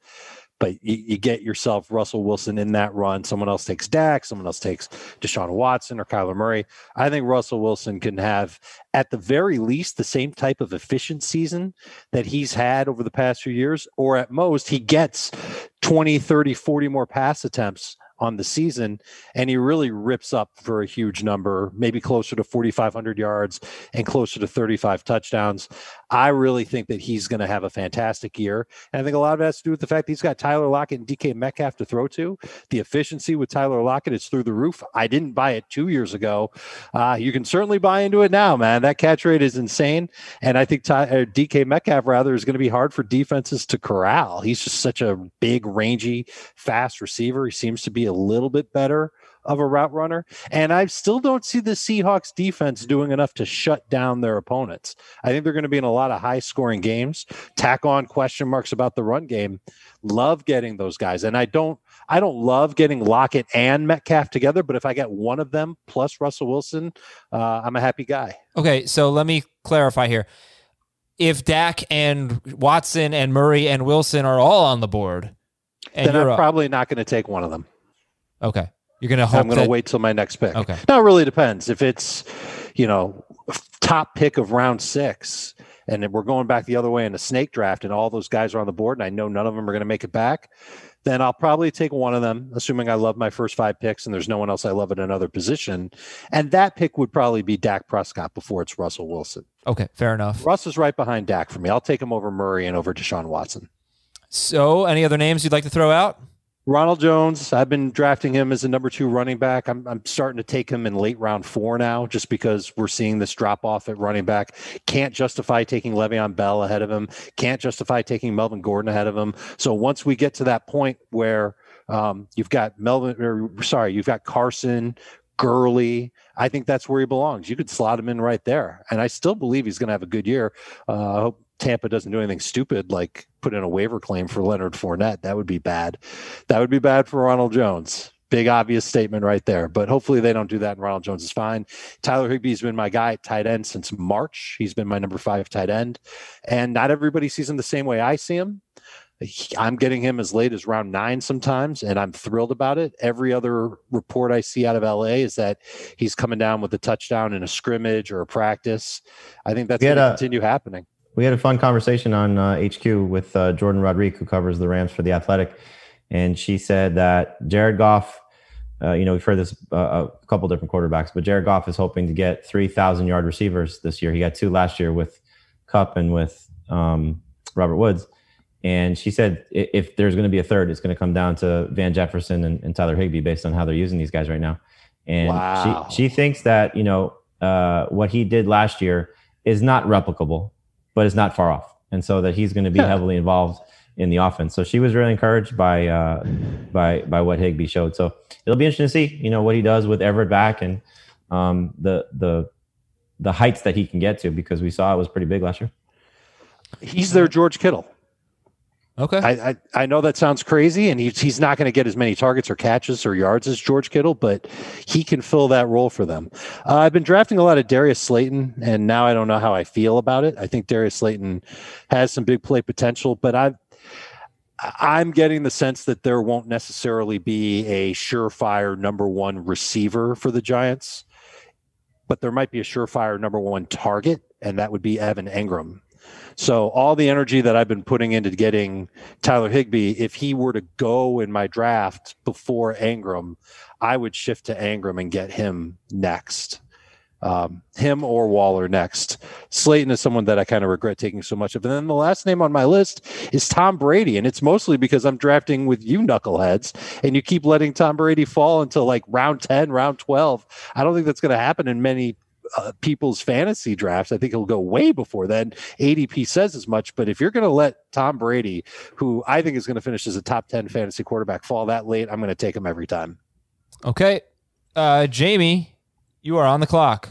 But you, you get yourself Russell Wilson in that run. Someone else takes Dak. Someone else takes Deshaun Watson or Kyler Murray. I think Russell Wilson can have, at the very least, the same type of efficient season that he's had over the past few years, or at most, he gets 20, 30, 40 more pass attempts on the season, and he really rips up for a huge number, maybe closer to 4,500 yards and closer to 35 touchdowns. I really think that he's going to have a fantastic year. And I think a lot of it has to do with the fact he's got Tyler Lockett and DK Metcalf to throw to. The efficiency with Tyler Lockett is through the roof. I didn't buy it two years ago. Uh, you can certainly buy into it now, man. That catch rate is insane. And I think Ty, DK Metcalf, rather, is going to be hard for defenses to corral. He's just such a big, rangy, fast receiver. He seems to be a little bit better of a route runner. And I still don't see the Seahawks defense doing enough to shut down their opponents. I think they're going to be in a lot of high scoring games. Tack on question marks about the run game. Love getting those guys. And I don't I don't love getting Lockett and Metcalf together, but if I get one of them plus Russell Wilson, uh, I'm a happy guy. Okay, so let me clarify here. If Dak and Watson and Murray and Wilson are all on the board, and then I'm up- probably not going to take one of them. Okay, you're gonna hope I'm going to that- wait till my next pick. Okay. Now, it really depends. If it's, you know, top pick of round six and we're going back the other way in a snake draft, and all those guys are on the board, and I know none of them are going to make it back, then I'll probably take one of them, assuming I love my first five picks and there's no one else I love at another position. And that pick would probably be Dak Prescott before it's Russell Wilson. Okay, fair enough. Russ is right behind Dak for me. I'll take him over Murray and over Deshaun Watson. So, any other names you'd like to throw out? Ronald Jones, I've been drafting him as a number two running back. I'm, I'm starting to take him in late round four now, just because we're seeing this drop off at running back. Can't justify taking Le'Veon Bell ahead of him. Can't justify taking Melvin Gordon ahead of him. So once we get to that point where um, you've got Melvin, or, sorry, you've got Carson, Gurley. I think that's where he belongs. You could slot him in right there, and I still believe he's going to have a good year. Uh, I hope Tampa doesn't do anything stupid like put in a waiver claim for Leonard Fournette. That would be bad. That would be bad for Ronald Jones. Big obvious statement right there. But hopefully they don't do that and Ronald Jones is fine. Tyler Higbee's been my guy at tight end since March. He's been my number five tight end. And not everybody sees him the same way I see him. I'm getting him as late as round nine sometimes, and I'm thrilled about it. Every other report I see out of LA is that he's coming down with a touchdown in a scrimmage or a practice. I think that's going to continue happening we had a fun conversation on uh, HQ with uh, Jourdan Rodrigue, who covers the Rams for the Athletic, and she said that Jared Goff. Uh, you know, we've heard this uh, a couple different quarterbacks, but Jared Goff is hoping to get 3,000 yard receivers this year. He got two last year with Kupp and with um, Robert Woods. And she said if there's going to be a third, it's going to come down to Van Jefferson and, and Tyler Higbee based on how they're using these guys right now. And wow. she, she thinks that, you know, uh, what he did last year is not replicable but it's not far off. And so that he's going to be heavily involved in the offense. So she was really encouraged by uh, by by what Higbee showed. So it'll be interesting to see, you know, what he does with Everett back and um, the the the heights that he can get to because we saw it was pretty big last year. He's their George Kittle. Okay. I, I, I know that sounds crazy, and he's he's not going to get as many targets or catches or yards as George Kittle, but he can fill that role for them. Uh, I've been drafting a lot of Darius Slayton, and now I don't know how I feel about it. I think Darius Slayton has some big play potential, but I've I'm getting the sense that there won't necessarily be a surefire number one receiver for the Giants, but there might be a surefire number one target, and that would be Evan Engram. So all the energy that I've been putting into getting Tyler Higbee, if he were to go in my draft before Engram, I would shift to Engram and get him next. Um, him or Waller next. Slayton is someone that I kind of regret taking so much of. And then the last name on my list is Tom Brady. And it's mostly because I'm drafting with you knuckleheads and you keep letting Tom Brady fall until like round 10, round 12. I don't think that's going to happen in many uh, people's fantasy drafts. I think he'll go way before then. ADP says as much, but if you're going to let Tom Brady, who I think is going to finish as a top 10 fantasy quarterback, fall that late, I'm going to take him every time. Okay. Uh, Jamey, you are on the clock.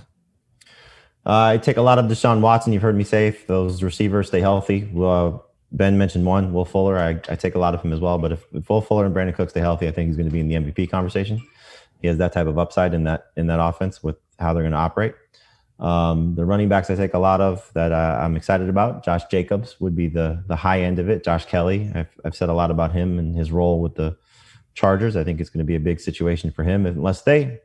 Uh, I take a lot of Deshaun Watson. You've heard me say if those receivers stay healthy. Uh, ben mentioned one, Will Fuller. I, I, take a lot of him as well. But if, if Will Fuller and Brandon Cook stay healthy, I think he's going to be in the MVP conversation. He has that type of upside in that in that offense with how they're going to operate. Um, the running backs I take a lot of that uh, I'm excited about. Josh Jacobs would be the the high end of it. Josh Kelley, I've, I've said a lot about him and his role with the Chargers. I think it's going to be a big situation for him unless they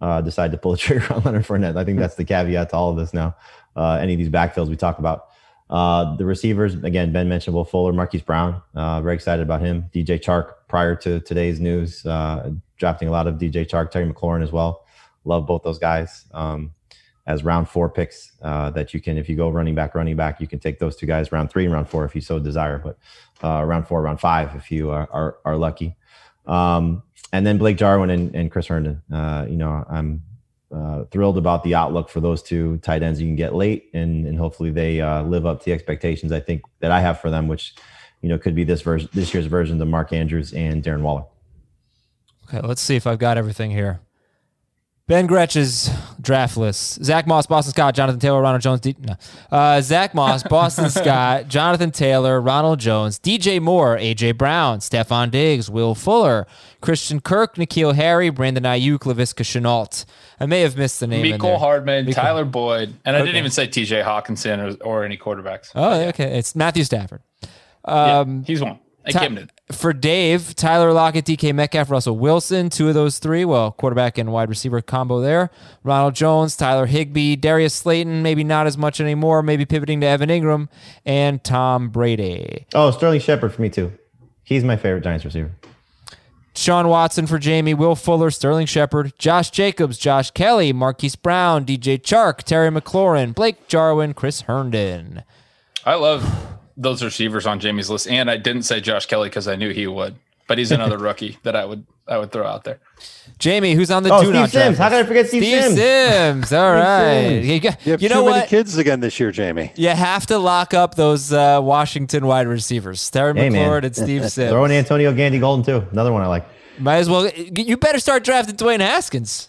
uh, decide to pull the trigger on Leonard Fournette. I think that's the caveat to all of this now. Uh, any of these backfields we talk about. Uh, the receivers, again, Ben mentioned Will Fuller, Marquise Brown. Uh, very excited about him. DJ Chark, prior to today's news, uh, drafting a lot of DJ Chark, Terry McLaurin as well. Love both those guys. Um, as round four picks uh, that you can, if you go running back, running back, you can take those two guys round three and round four if you so desire, but uh, round four, round five if you are, are, are lucky. Um, and then Blake Jarwin and, and Chris Herndon. Uh, you know, I'm uh, thrilled about the outlook for those two tight ends you can get late, and, and hopefully they uh, live up to the expectations I think that I have for them, which you know could be this version, this year's version of Mark Andrews and Darren Waller. Okay, let's see if I've got everything here. Ben Gretch's draft list: Zack Moss, Boston Scott, Jonathan Taylor, Ronald Jones. D- no. uh, Zack Moss, Boston Scott, Jonathan Taylor, Ronald Jones, DJ Moore, AJ Brown, Stefon Diggs, Will Fuller, Christian Kirk, N'Keal Harry, Brandon Aiyuk, Laviska Shenault. I may have missed the name. Mecole Hardman, Mecole. Tyler Boyd, and I didn't even say TJ Hockenson or, or any quarterbacks. Oh, okay. It's Matthew Stafford. Um, yeah, he's one. And Ty- Kimden. for Dave, Tyler Lockett, DK Metcalf, Russell Wilson, two of those three. Well, quarterback and wide receiver combo there. Ronald Jones, Tyler Higbee, Darius Slayton, maybe not as much anymore, maybe pivoting to Evan Engram, and Tom Brady. Oh, Sterling Shepard for me too. He's my favorite Giants receiver. Sean Watson for Jamey, Will Fuller, Sterling Shepard, Josh Jacobs, Josh Kelley, Marquise Brown, DJ Chark, Terry McLaurin, Blake Jarwin, Chris Herndon. I love those receivers on Jamey's list, and I didn't say Josh Kelley because I knew he would, but he's another rookie that I would I would throw out there. Jamey, who's on the Oh, do Steve not Sims. draft How list? could I forget Steve, Steve Sims? Sims. All right. Sims. You, got- You have you too know many what? kids again this year, Jamey. You have to lock up those uh, Washington wide receivers, Terry Hey, man. McLaurin and Steve Sims. Throw in Antonio Gandy Golden too. Another one I like. Might as well. You better start drafting Dwayne Haskins.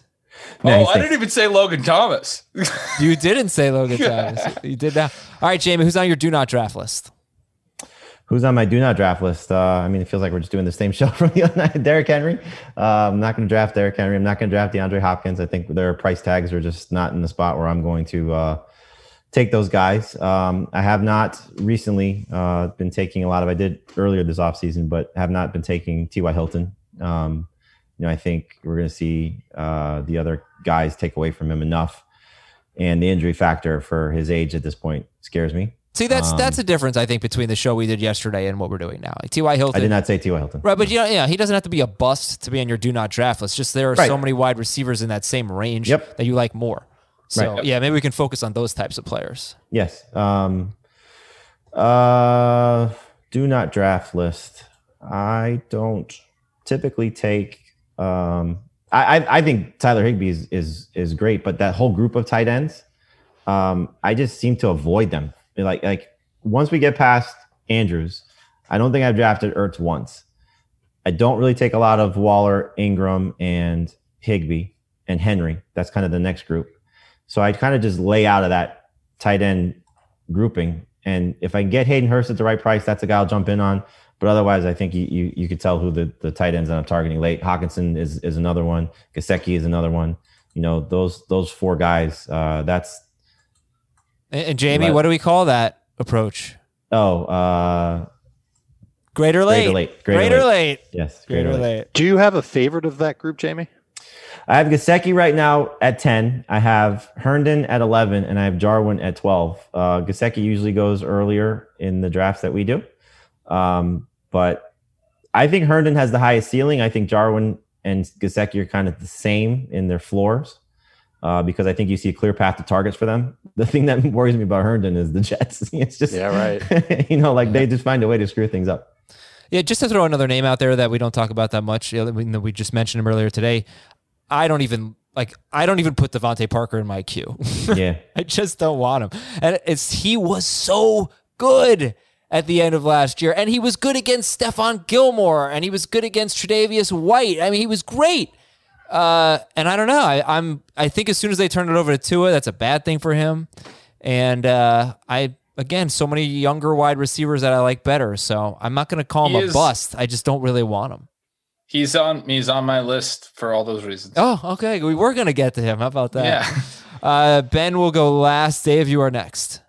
No, oh, I didn't even say Logan Thomas. You didn't say Logan Thomas. You did not. All right, Jamey, who's on your do not draft list? Who's on my do not draft list? Uh, I mean, it feels like we're just doing the same show from the other night. Derrick Henry. Uh, I'm not going to draft Derrick Henry. I'm not going to draft DeAndre Hopkins. I think their price tags are just not in the spot where I'm going to uh, take those guys. Um, I have not recently uh, been taking a lot of. I did earlier this offseason, but have not been taking T.Y. Hilton. Um, you know, I think we're going to see uh, the other guys take away from him enough, and the injury factor for his age at this point scares me. See, that's Um, that's a difference, I think, between the show we did yesterday and what we're doing now. Like T.Y. Hilton, I did not say T.Y. Hilton. Right, but you know, yeah, he doesn't have to be a bust to be on your do not draft list. Just there are Right. so many wide receivers in that same range Yep. that you like more. So Right. yeah, maybe we can focus on those types of players. Yes. Um, uh, do not draft list. I don't typically take. Um, I, I think Tyler Higbee is is is great, but that whole group of tight ends, um, I just seem to avoid them. Like like once we get past Andrews, I don't think I've drafted Ertz once. I don't really take a lot of Waller, Engram, and Higbee and Henry. That's kind of the next group. So I kind of just lay out of that tight end grouping. And if I can get Hayden Hurst at the right price, that's a guy I'll jump in on. But otherwise, I think you you, you could tell who the, the tight ends that I'm targeting late. Hockenson is is another one. Gesicki is another one. You know those those four guys. Uh, that's And, and Jamey, Right. what do we call that approach? oh uh, Greater late. Greater late. Greater Greater late. late. yes, Greater greater late. late. Do you have a favorite of that group, Jamey? I have Gesicki right now at 10. I have Herndon at 11, and I have Jarwin at 12. Uh, Gesicki usually goes earlier in the drafts that we do. Um, but I think Herndon has the highest ceiling. I think Jarwin and Gesicki are kind of the same in their floors uh, because I think you see a clear path to targets for them. The thing that worries me about Herndon is the Jets. it's just, Yeah, right. you know, like they just find a way to screw things up. Yeah, just to throw another name out there that we don't talk about that much. You know, we, we just mentioned him earlier today. I don't even like. I don't even put DeVante Parker in my queue. Yeah. I just don't want him. And it's he was so good at the end of last year, and he was good against Stephon Gilmore, and he was good against Tre'Davious White. I mean, he was great. Uh, and I don't know. I, I'm. I think as soon as they turn it over to Tua, that's a bad thing for him. And uh, I again, so many younger wide receivers that I like better. So I'm not going to call him He a is- bust. I just don't really want him. He's on he's on my list for all those reasons. Oh, okay. We were going to get to him. How about that? Yeah. Uh, ben will go last. Dave, you are next.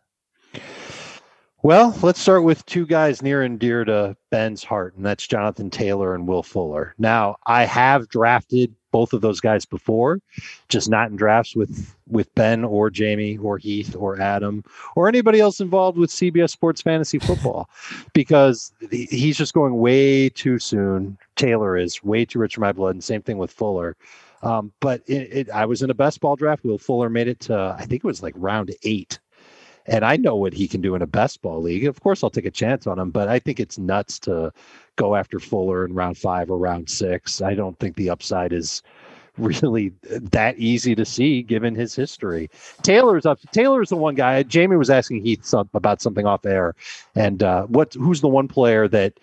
Well, let's start with two guys near and dear to Ben's heart, and that's Jonathan Taylor and Will Fuller. Now, I have drafted both of those guys before, just not in drafts with with Ben or Jamey or Heath or Adam or anybody else involved with CBS Sports Fantasy Football, because he- he's just going way too soon. Taylor is way too rich for my blood, and same thing with Fuller. Um, but it, it, I was in a best ball draft. Will Fuller made it to I think it was like round eight and I know what he can do in a best ball league. Of course, I'll take a chance on him, but I think it's nuts to go after Fuller in round five or round six. I don't think the upside is really that easy to see given his history. Taylor's up. Taylor's the one guy. Jamey was asking Heath some, about something off air, and uh, what? Who's the one player that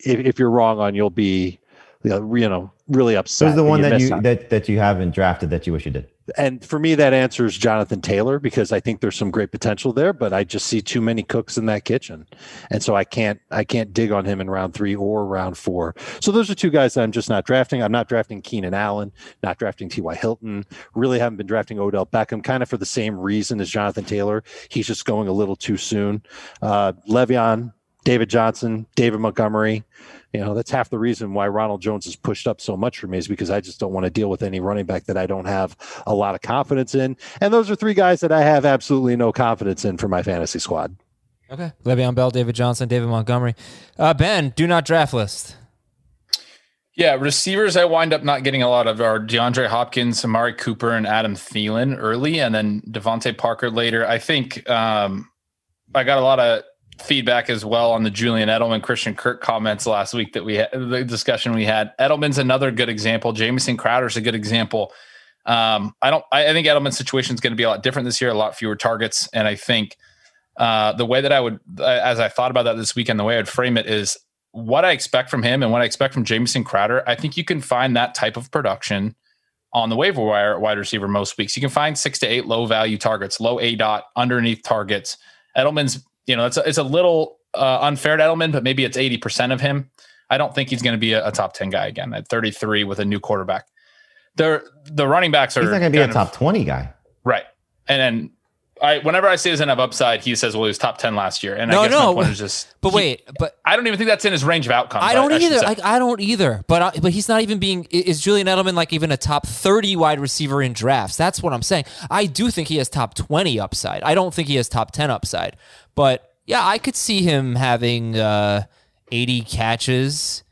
if, if you're wrong on, you'll be you know, really upset. Who's the one that you on? that, that you haven't drafted that you wish you did? And for me, that answer is Jonathan Taylor because I think there's some great potential there, but I just see too many cooks in that kitchen, and so I can't I can't dig on him in round three or round four. So those are two guys that I'm just not drafting. I'm not drafting Keenan Allen, not drafting T.Y. Hilton. Really haven't been drafting Odell Beckham, kind of for the same reason as Jonathan Taylor. He's just going a little too soon. Uh, Le'Veon. David Johnson, David Montgomery. You know, that's half the reason why Ronald Jones has pushed up so much for me is because I just don't want to deal with any running back that I don't have a lot of confidence in. And those are three guys that I have absolutely no confidence in for my fantasy squad. Okay. Le'Veon Bell, David Johnson, David Montgomery. Uh, ben, do not draft list. Yeah, receivers. I wind up not getting a lot of are DeAndre Hopkins, Amari Cooper, and Adam Thielen early, and then DeVante Parker later. I think um, I got a lot of feedback as well on the Julian Edelman, Christian Kirk comments last week that we had the discussion we had. Edelman's another good example. Jamison Crowder's a good example. Um, I don't. I, I think Edelman's situation is going to be a lot different this year. A lot fewer targets, and I think uh, the way that I would, as I thought about that this weekend, the way I'd frame it is what I expect from him and what I expect from Jamison Crowder. I think you can find that type of production on the waiver wire at wide receiver most weeks. You can find six to eight low value targets, low aDOT underneath targets. Edelman's, you know, it's a, it's a little uh, unfair to Edelman, but maybe it's 80% of him. I don't think he's going to be a, a, top 10 guy again at 33 with a new quarterback. They're, the running backs are. He's not going to be a top of, 20 guy. Right. And then I whenever I say doesn't have upside, he says, "Well, he was top ten last year." And no, I guess no, my point is just. But he, wait, but I don't even think that's in his range of outcomes. I don't I, either. I, I, I, don't either. But I, but he's not even being. Is Julian Edelman like even a top thirty wide receiver in drafts? That's what I'm saying. I do think he has top twenty upside. I don't think he has top ten upside. But yeah, I could see him having uh, eighty catches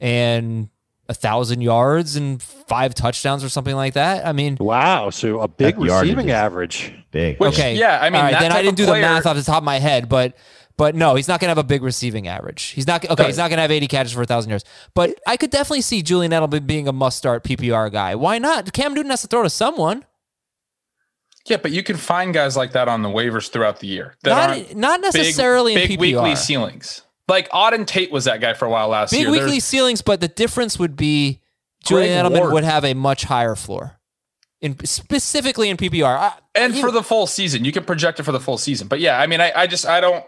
and a thousand yards and five touchdowns or something like that. I mean, wow! So a big receiving average. Big. Which, okay. Yeah. I mean, right, then I didn't do player, the math off the top of my head, but but no, he's not going to have a big receiving average. He's not okay. He's not going to have eighty catches for a thousand yards. But I could definitely see Julian Edelman being a must-start PPR guy. Why not? Cam Newton has to throw to someone. Yeah, but you can find guys like that on the waivers throughout the year. Not not necessarily big, in big PPR. weekly ceilings. Like Auden Tate was that guy for a while last big year. weekly There's, ceilings, but the difference would be Julian Greg Edelman Ward. would have a much higher floor, in specifically in PPR. I, and for the full season, you can project it for the full season. But yeah, I mean, I, I just I don't.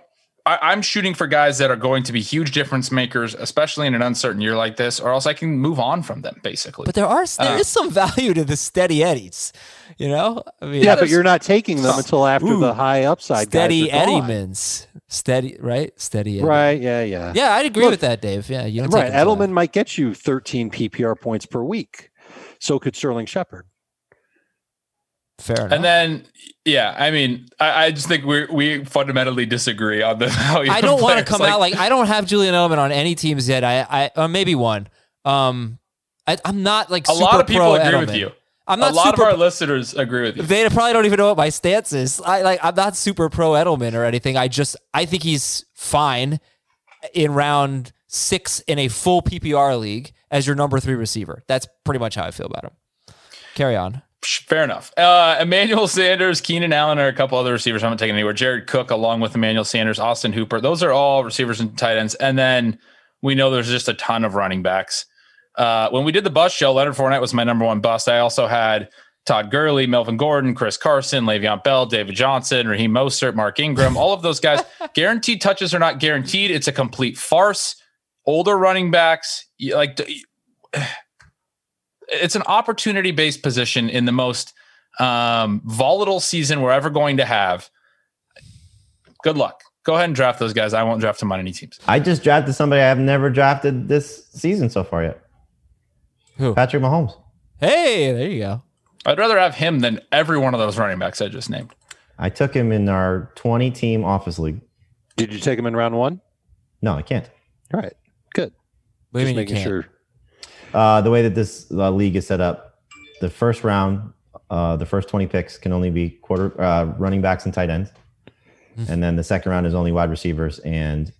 I, I'm shooting for guys that are going to be huge difference makers, especially in an uncertain year like this, or else I can move on from them. Basically, but there are there Uh, is some value to the steady eddies. You know, I mean, Yeah, but you're not taking them until after Ooh, the high upside. steady guys. Eddymans, steady right, steady. Eddie. Right? Yeah, yeah. Yeah, I'd agree Look, with that, Dave. Yeah, you don't Right. take him Edelman might get you 13 PPR points per week. So could Sterling Shepard. Fair enough. and then yeah, I mean, I, I just think we we fundamentally disagree on the value. I don't want to come out like I don't have Julian Edelman on any teams yet. I, I or maybe one. Um, I, I'm not like a super lot of people agree with you. I'm not. A lot super. of our listeners agree with you. they probably don't even know what my stance is. I like I'm not super pro Edelman or anything. I just I think he's fine in round six in a full PPR league as your number three receiver. That's pretty much how I feel about him. Carry on. Fair enough. Uh, Emmanuel Sanders, Keenan Allen, are a couple other receivers I haven't taken anywhere. Jared Cook, along with Emmanuel Sanders, Austin Hooper. Those are all receivers and tight ends. And then we know there's just a ton of running backs. Uh, when we did the bust show, Leonard Fournette was my number one bust. I also had Todd Gurley, Melvin Gordon, Chris Carson, Le'Veon Bell, David Johnson, Raheem Mostert, Mark Ingram. All of those guys. guaranteed touches are not guaranteed. It's a complete farce. Older running backs, like it's an opportunity based position in the most um, volatile season we're ever going to have. Good luck. Go ahead and draft those guys. I won't draft them on any teams. I just drafted somebody I have never drafted this season so far yet. Who? Patrick Mahomes. Hey, there you go. I'd rather have him than every one of those running backs I just named. I took him in our 20 team office league. Did you take him in round one? No, I can't. All right. Good. What do you Just making sure. Uh, the way that this uh, league is set up, the first round, uh, the first 20 picks can only be quarter uh, running backs and tight ends. And then the second round is only wide receivers and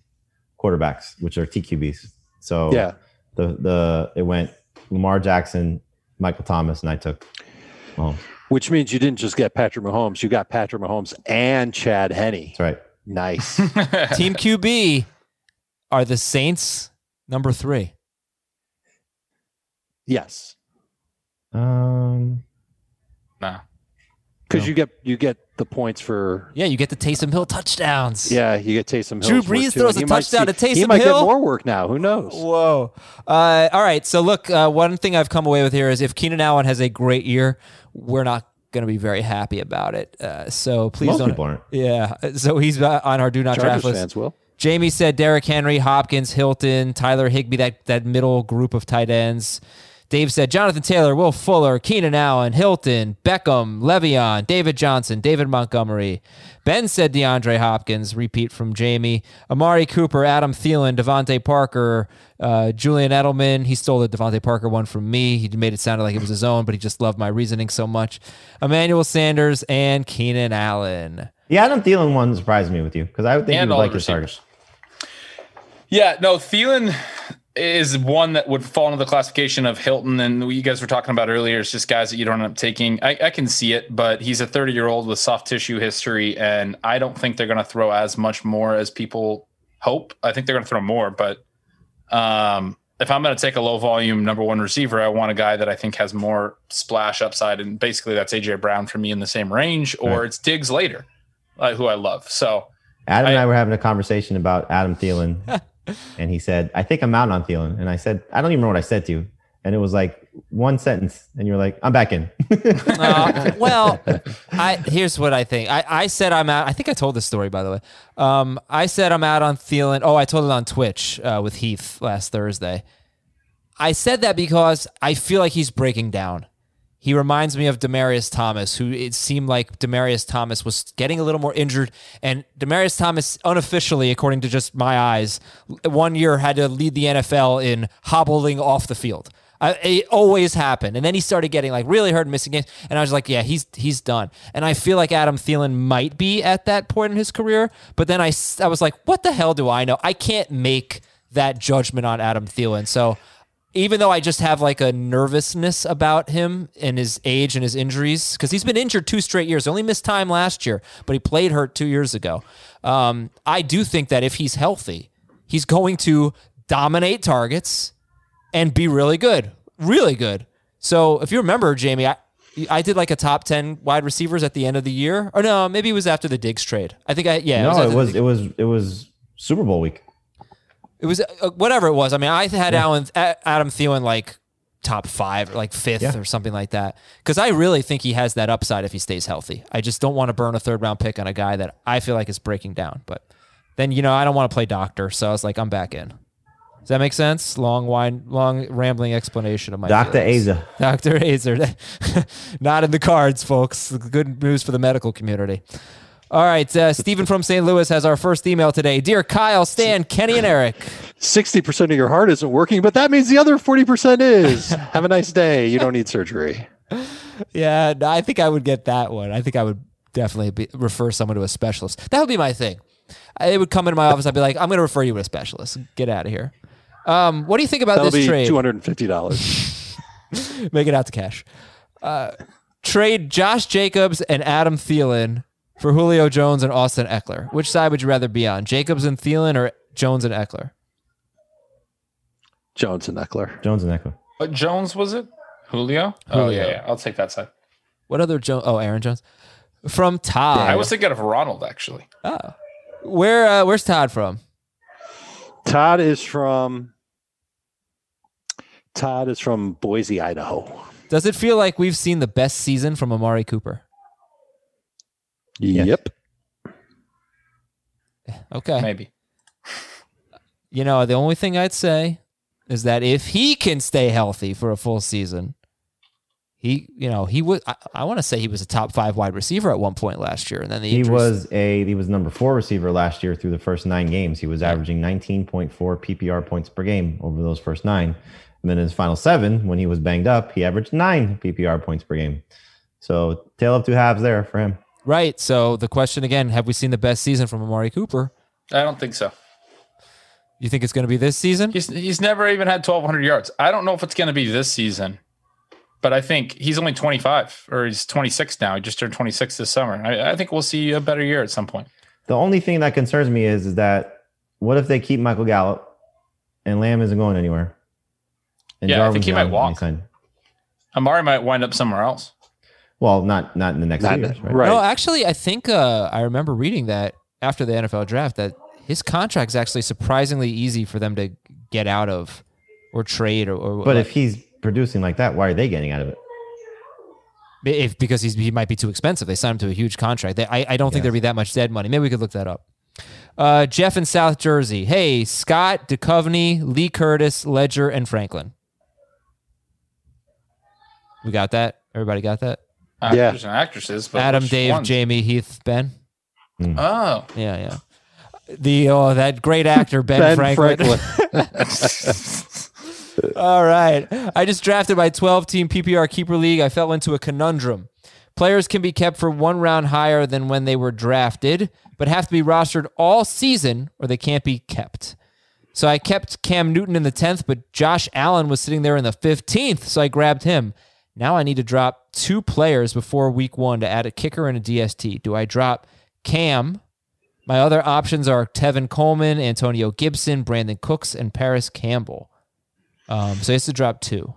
quarterbacks, which are TQBs. So Yeah. the the it went Lamar Jackson, Michael Thomas, and I took Mahomes. Which means you didn't just get Patrick Mahomes, you got Patrick Mahomes and Chad Henne. That's right. Nice. Team QB are the Saints number three. Yes. Um, nah. Because No. you get you get the points for Yeah, you get the Taysom Hill touchdowns. yeah, you get Taysom Hill. Drew Brees throws a touchdown to Taysom Hill. He might Hill. get more work now. Who knows? Whoa. Uh, all right. So, look, uh, one thing I've come away with here is if Keenan Allen has a great year, we're not going to be very happy about it. Uh, so please Most don't. people aren't. Yeah. So he's uh, on our do not Chargers draft list. fans will. Jamey said Derrick Henry, Hopkins, Hilton, Tyler Higbee, that, that middle group of tight ends. Dave said Jonathan Taylor, Will Fuller, Keenan Allen, Hilton, Beckham, Le'Veon, David Johnson, David Montgomery. Ben said DeAndre Hopkins, repeat from Jamey. Amari Cooper, Adam Thielen, DeVante Parker, uh, Julian Edelman. He stole the DeVante Parker one from me. He made it sound like it was his own, but he just loved my reasoning so much. Emmanuel Sanders and Keenan Allen. The Adam Thielen one surprised me with you because I would think And you would like the his target. Yeah, no, Thielen is one that would fall into the classification of Hilton and what you guys were talking about earlier. It's just guys that you don't end up taking. I, I can see it, but he's a 30 year old with soft tissue history, and I don't think they're going to throw as much more as people hope. I think they're going to throw more, but um, if I'm going to take a low volume number one receiver, I want a guy that I think has more splash upside, and basically that's AJ Brown for me in the same range, or Right. it's Diggs later, uh, who I love. So Adam and I- I were having a conversation about Adam Thielen, and he said, "I think I'm out on Thielen." And I said, "I don't even know what I said to you." And it was like one sentence, and you're like, "I'm back in." Uh, well, I here's what I think. I, I said I'm out. I think I told this story by the way. Um, I said I'm out on Thielen. Oh, I told it on Twitch uh, with Heath last Thursday. I said that because I feel like he's breaking down. He reminds me of Demaryius Thomas, who it seemed like Demaryius Thomas was getting a little more injured, and Demaryius Thomas, unofficially, according to just my eyes, one year had to lead the NFL in hobbling off the field. I, it always happened, and then he started getting like really hurt, and missing games, and I was like, yeah, he's he's done. And I feel like Adam Thielen might be at that point in his career, but then I I was like, what the hell do I know? I can't make that judgment on Adam Thielen, so even though I just have like a nervousness about him and his age and his injuries, because he's been injured two straight years, only missed time last year, but he played hurt two years ago. Um, I do think that if he's healthy, he's going to dominate targets and be really good, really good. So if you remember, Jamey, I, I did like a top 10 wide receivers at the end of the year. Or no, maybe it was after the Diggs trade. I think I, yeah. no, after it was it was it was Super Bowl week. It was uh, whatever it was. I mean, I had Alan, Adam Thielen like top five, like fifth Yeah. or something like that. Because I really think he has that upside if he stays healthy. I just don't want to burn a third round pick on a guy that I feel like is breaking down. But then you know I don't want to play doctor, so I was like, I'm back in. Does that make sense? Long wine, long rambling explanation of my Doctor. Aza. Dr. Aizer. Not in the cards, folks. Good news for the medical community. All right. Uh, Stephen from St. Louis has our first email today. Dear Kyle, Stan, Kenny, and Eric. Sixty percent of your heart isn't working, but that means the other forty percent is. Have a nice day. You don't need surgery. Yeah, no, I think I would get that one. I think I would definitely be, refer someone to a specialist. That would be my thing. I- They would come into my office. I'd be like, I'm going to refer you to a specialist. Get out of here. Um, what do you think about That'll this trade? two hundred and fifty dollars. Make it out to cash. Uh, trade Josh Jacobs and Adam Thielen for Julio Jones and Austin Ekeler. Which side would you rather be on? Jacobs and Thielen or Jones and Ekeler? Jones and Ekeler. Jones and Ekeler. What Jones was it? Julio? Oh Julio. yeah, yeah. I'll take that side. What other Jones? Oh, Aaron Jones. From Todd. I was thinking of Ronald actually. Oh, Where? Uh, where's Todd from? Todd is from. Todd is from Boise, Idaho. Does it feel like we've seen the best season from Amari Cooper? Yes. Yep. Okay. Maybe. You know, the only thing I'd say is that if he can stay healthy for a full season, he, you know, he would. I, I want to say he was a top five wide receiver at one point last year, and then the He was a he was number four receiver last year through the first nine games. He was averaging 19.4 PPR points per game over those first nine. And then in his final seven, when he was banged up, he averaged nine PPR points per game. So tail of two halves there for him. Right. So the question again: Have we seen the best season from Amari Cooper? I don't think so. You think it's going to be this season? He's he's never even had 1,200 yards. I don't know if it's going to be this season, but I think he's only 25 or he's 26 now. He just turned 26 this summer. I, I think we'll see a better year at some point. The only thing that concerns me is is that what if they keep Michael Gallup and Lamb isn't going anywhere? And Yeah, I think he might walk. when he signed. Amari might wind up somewhere else. Well, not not in the next Not- years, right? right. No, actually, I think uh, I remember reading that after the NFL draft that his contract is actually surprisingly easy for them to get out of or trade or. or But if he's producing like that, why are they getting out of it? if because he's, he might be too expensive. They signed him to a huge contract. They, I, I don't think Yes. there'd be that much dead money. Maybe we could look that up. Uh, Jeff in South Jersey. Hey, Scott, Duchovny, Lee Curtis, Ledger, and Franklin. We got that? Everybody got that? Actors and actresses. But Adam, Dave, ones? Jamey, Heath, Ben. Hmm. Oh, Yeah, yeah. The oh, that great actor Ben, Ben Franklin. Franklin. All right. I just drafted my 12 team PPR keeper league. I fell into a conundrum. Players can be kept for one round higher than when they were drafted, but have to be rostered all season or they can't be kept. So I kept Cam Newton in the 10th, but Josh Allen was sitting there in the 15th, so I grabbed him. Now I need to drop two players before week one to add a kicker and a DST. Do I drop Cam? My other options are Tevin Coleman, Antonio Gibson, Brandin Cooks, and Parris Campbell. Um, so he has to drop two.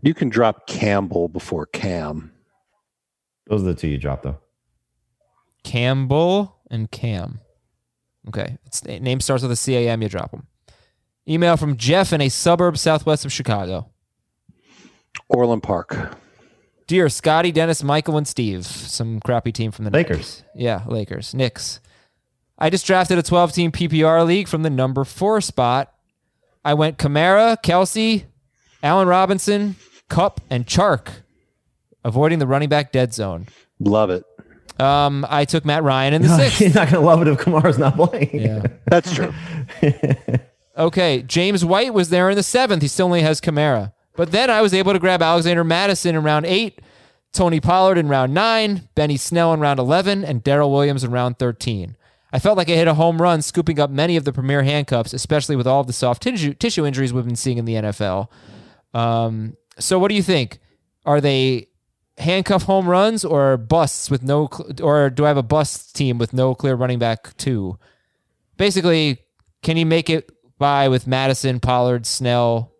You can drop Campbell before Cam. Those are the two you dropped though. Campbell and Cam. Okay. Its name starts with a C A M, you drop them. Email from Jeff in a suburb southwest of Chicago. Orland Park. Dear Scotty, Dennis, Michael, and Steve. Some crappy team from the Lakers. 90s. Yeah, Lakers. Knicks. I just drafted a 12 team PPR league from the number four spot. I went Kamara, Kelce, Allen Robinson, Kupp, and Chark, avoiding the running back dead zone. Love it. Um, I took Matt Ryan in the sixth. You're not gonna love it if Kamara's not playing. Yeah. That's true. Okay, James White was there in the seventh. He still only has Kamara. But then I was able to grab Alexander Mattison in round eight, Tony Pollard in round nine, Benny Snell in round 11, and Darrel Williams in round 13. I felt like I hit a home run scooping up many of the premier handcuffs, especially with all of the soft tissue, tissue injuries we've been seeing in the NFL. Um, so, what do you think? Are they handcuff home runs or busts with no, or do I have a bust team with no clear running back two? Basically, can you make it by with Mattison, Pollard, Snell,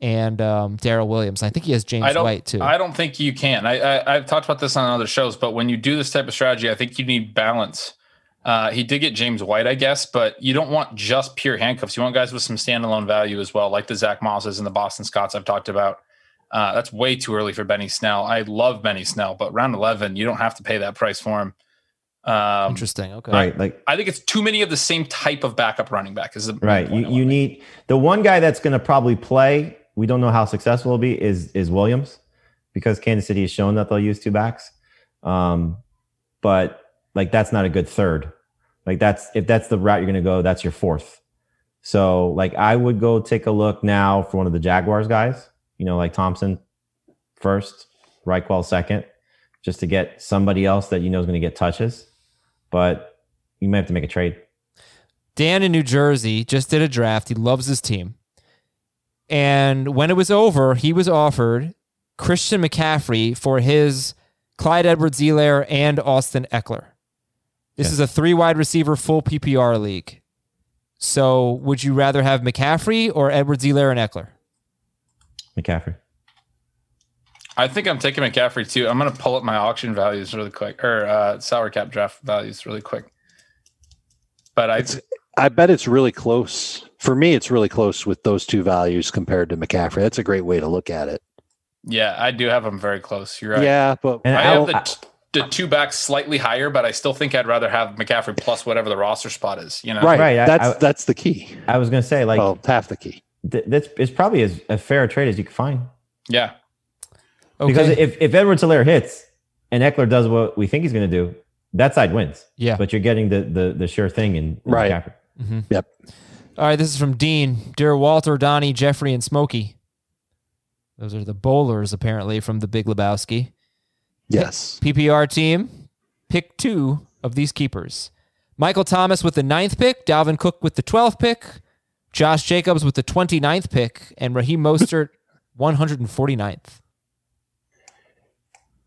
and um, Darrel Williams? I think he has James I don't. White too. I don't think you can. I, I I've talked about this on other shows, but when you do this type of strategy, I think you need balance. Uh, he did get James White, I guess, but you don't want just pure handcuffs. You want guys with some standalone value as well, like the Zach Mosses and the Boston Scotts I've talked about. Uh, that's way too early for Benny Snell. I love Benny Snell, but round 11, you don't have to pay that price for him. Um, Interesting. Okay. Right. Like I think it's too many of the same type of backup running back. Is the right. You you need the one guy that's gonna probably play. We don't know how successful it'll be. Is is Williams because Kansas City has shown that they'll use two backs. Um, but like that's not a good third. Like that's if that's the route you're gonna go, that's your fourth. So like I would go take a look now for one of the Jaguars guys. You know, like Thompson first, Ryquell second, just to get somebody else that you know is going to get touches. But you may have to make a trade. Dan in New Jersey just did a draft. He loves his team. And when it was over, he was offered Christian McCaffrey for his Clyde Edwards-Helaire and Austin Ekeler. This Yeah. is a three wide receiver full PPR league. So would you rather have McCaffrey or Edwards Elaire and Ekeler? McCaffrey. I think I'm taking McCaffrey too. I'm going to pull up my auction values really quick or uh, salary cap draft values really quick. But I, I bet it's really close. For me, it's really close with those two values compared to McCaffrey. That's a great way to look at it. yeah, I do have them very close. You're right. Yeah, but And I I have the, the two backs slightly higher, but I still think I'd rather have McCaffrey plus whatever the roster spot is. You know, right, Right, I- that's I- that's the key. I was going to say like well, half the key. th- that's it's probably as a fair a trade as you can find Yeah, Okay. because if if Edwards-Helaire hits and Ekeler does what we think he's going to do, that side wins. Yeah. but you're getting the the the sure thing in, in Right. McCaffrey. Mm-hmm. Yep. All right, this is from Dean. Dear Walter, Donnie, Jeffrey, and Smokey. Those are the bowlers, apparently, from the Big Lebowski. Yes. PPR team, pick two of these keepers. Michael Thomas with the ninth pick, Dalvin Cook with the 12th pick, Josh Jacobs with the 29th pick, and Raheem Mostert 149th.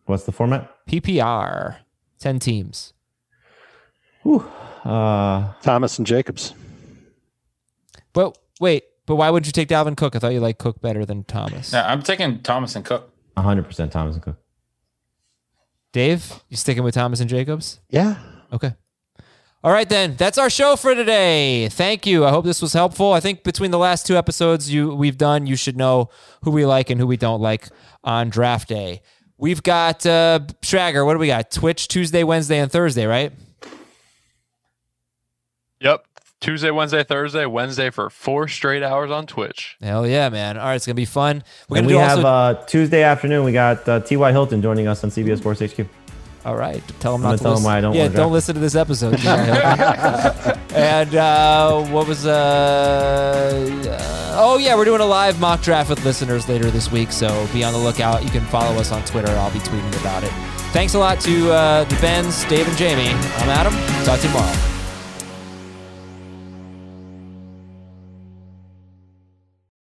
What's the format? PPR, 10 teams. Whew. Uh, Thomas and Jacobs. But wait, but why would you take Dalvin Cook? I thought you liked Cook better than Thomas. yeah. I'm taking Thomas and Cook. 100% Thomas and Cook. Dave, you sticking with Thomas and Jacobs? Yeah. Okay. All right then. That's our show for today. Thank you. I hope this was helpful. I think between the last two episodes you we've done, you should know who we like and who we don't like on draft day. We've got uh Schrager, what do we got? Twitch Tuesday, Wednesday, and Thursday, right? Yep. Tuesday, Wednesday, Thursday, Wednesday for four straight hours on Twitch. Hell yeah, man! All right, it's gonna be fun. We're And gonna we do have also. uh, Tuesday afternoon. We got uh, T.Y. Hilton joining us on CBS Sports HQ. all right, tell him I'm not gonna to tell him listen. why I don't yeah, wanna don't listen to this episode. and uh, what was uh, uh? Oh yeah, we're doing a live mock draft with listeners later this week, so be on the lookout. You can follow us on Twitter. I'll be tweeting about it. Thanks a lot to uh, the Bens, Dave, and Jamie. I'm Adam. Talk to you tomorrow.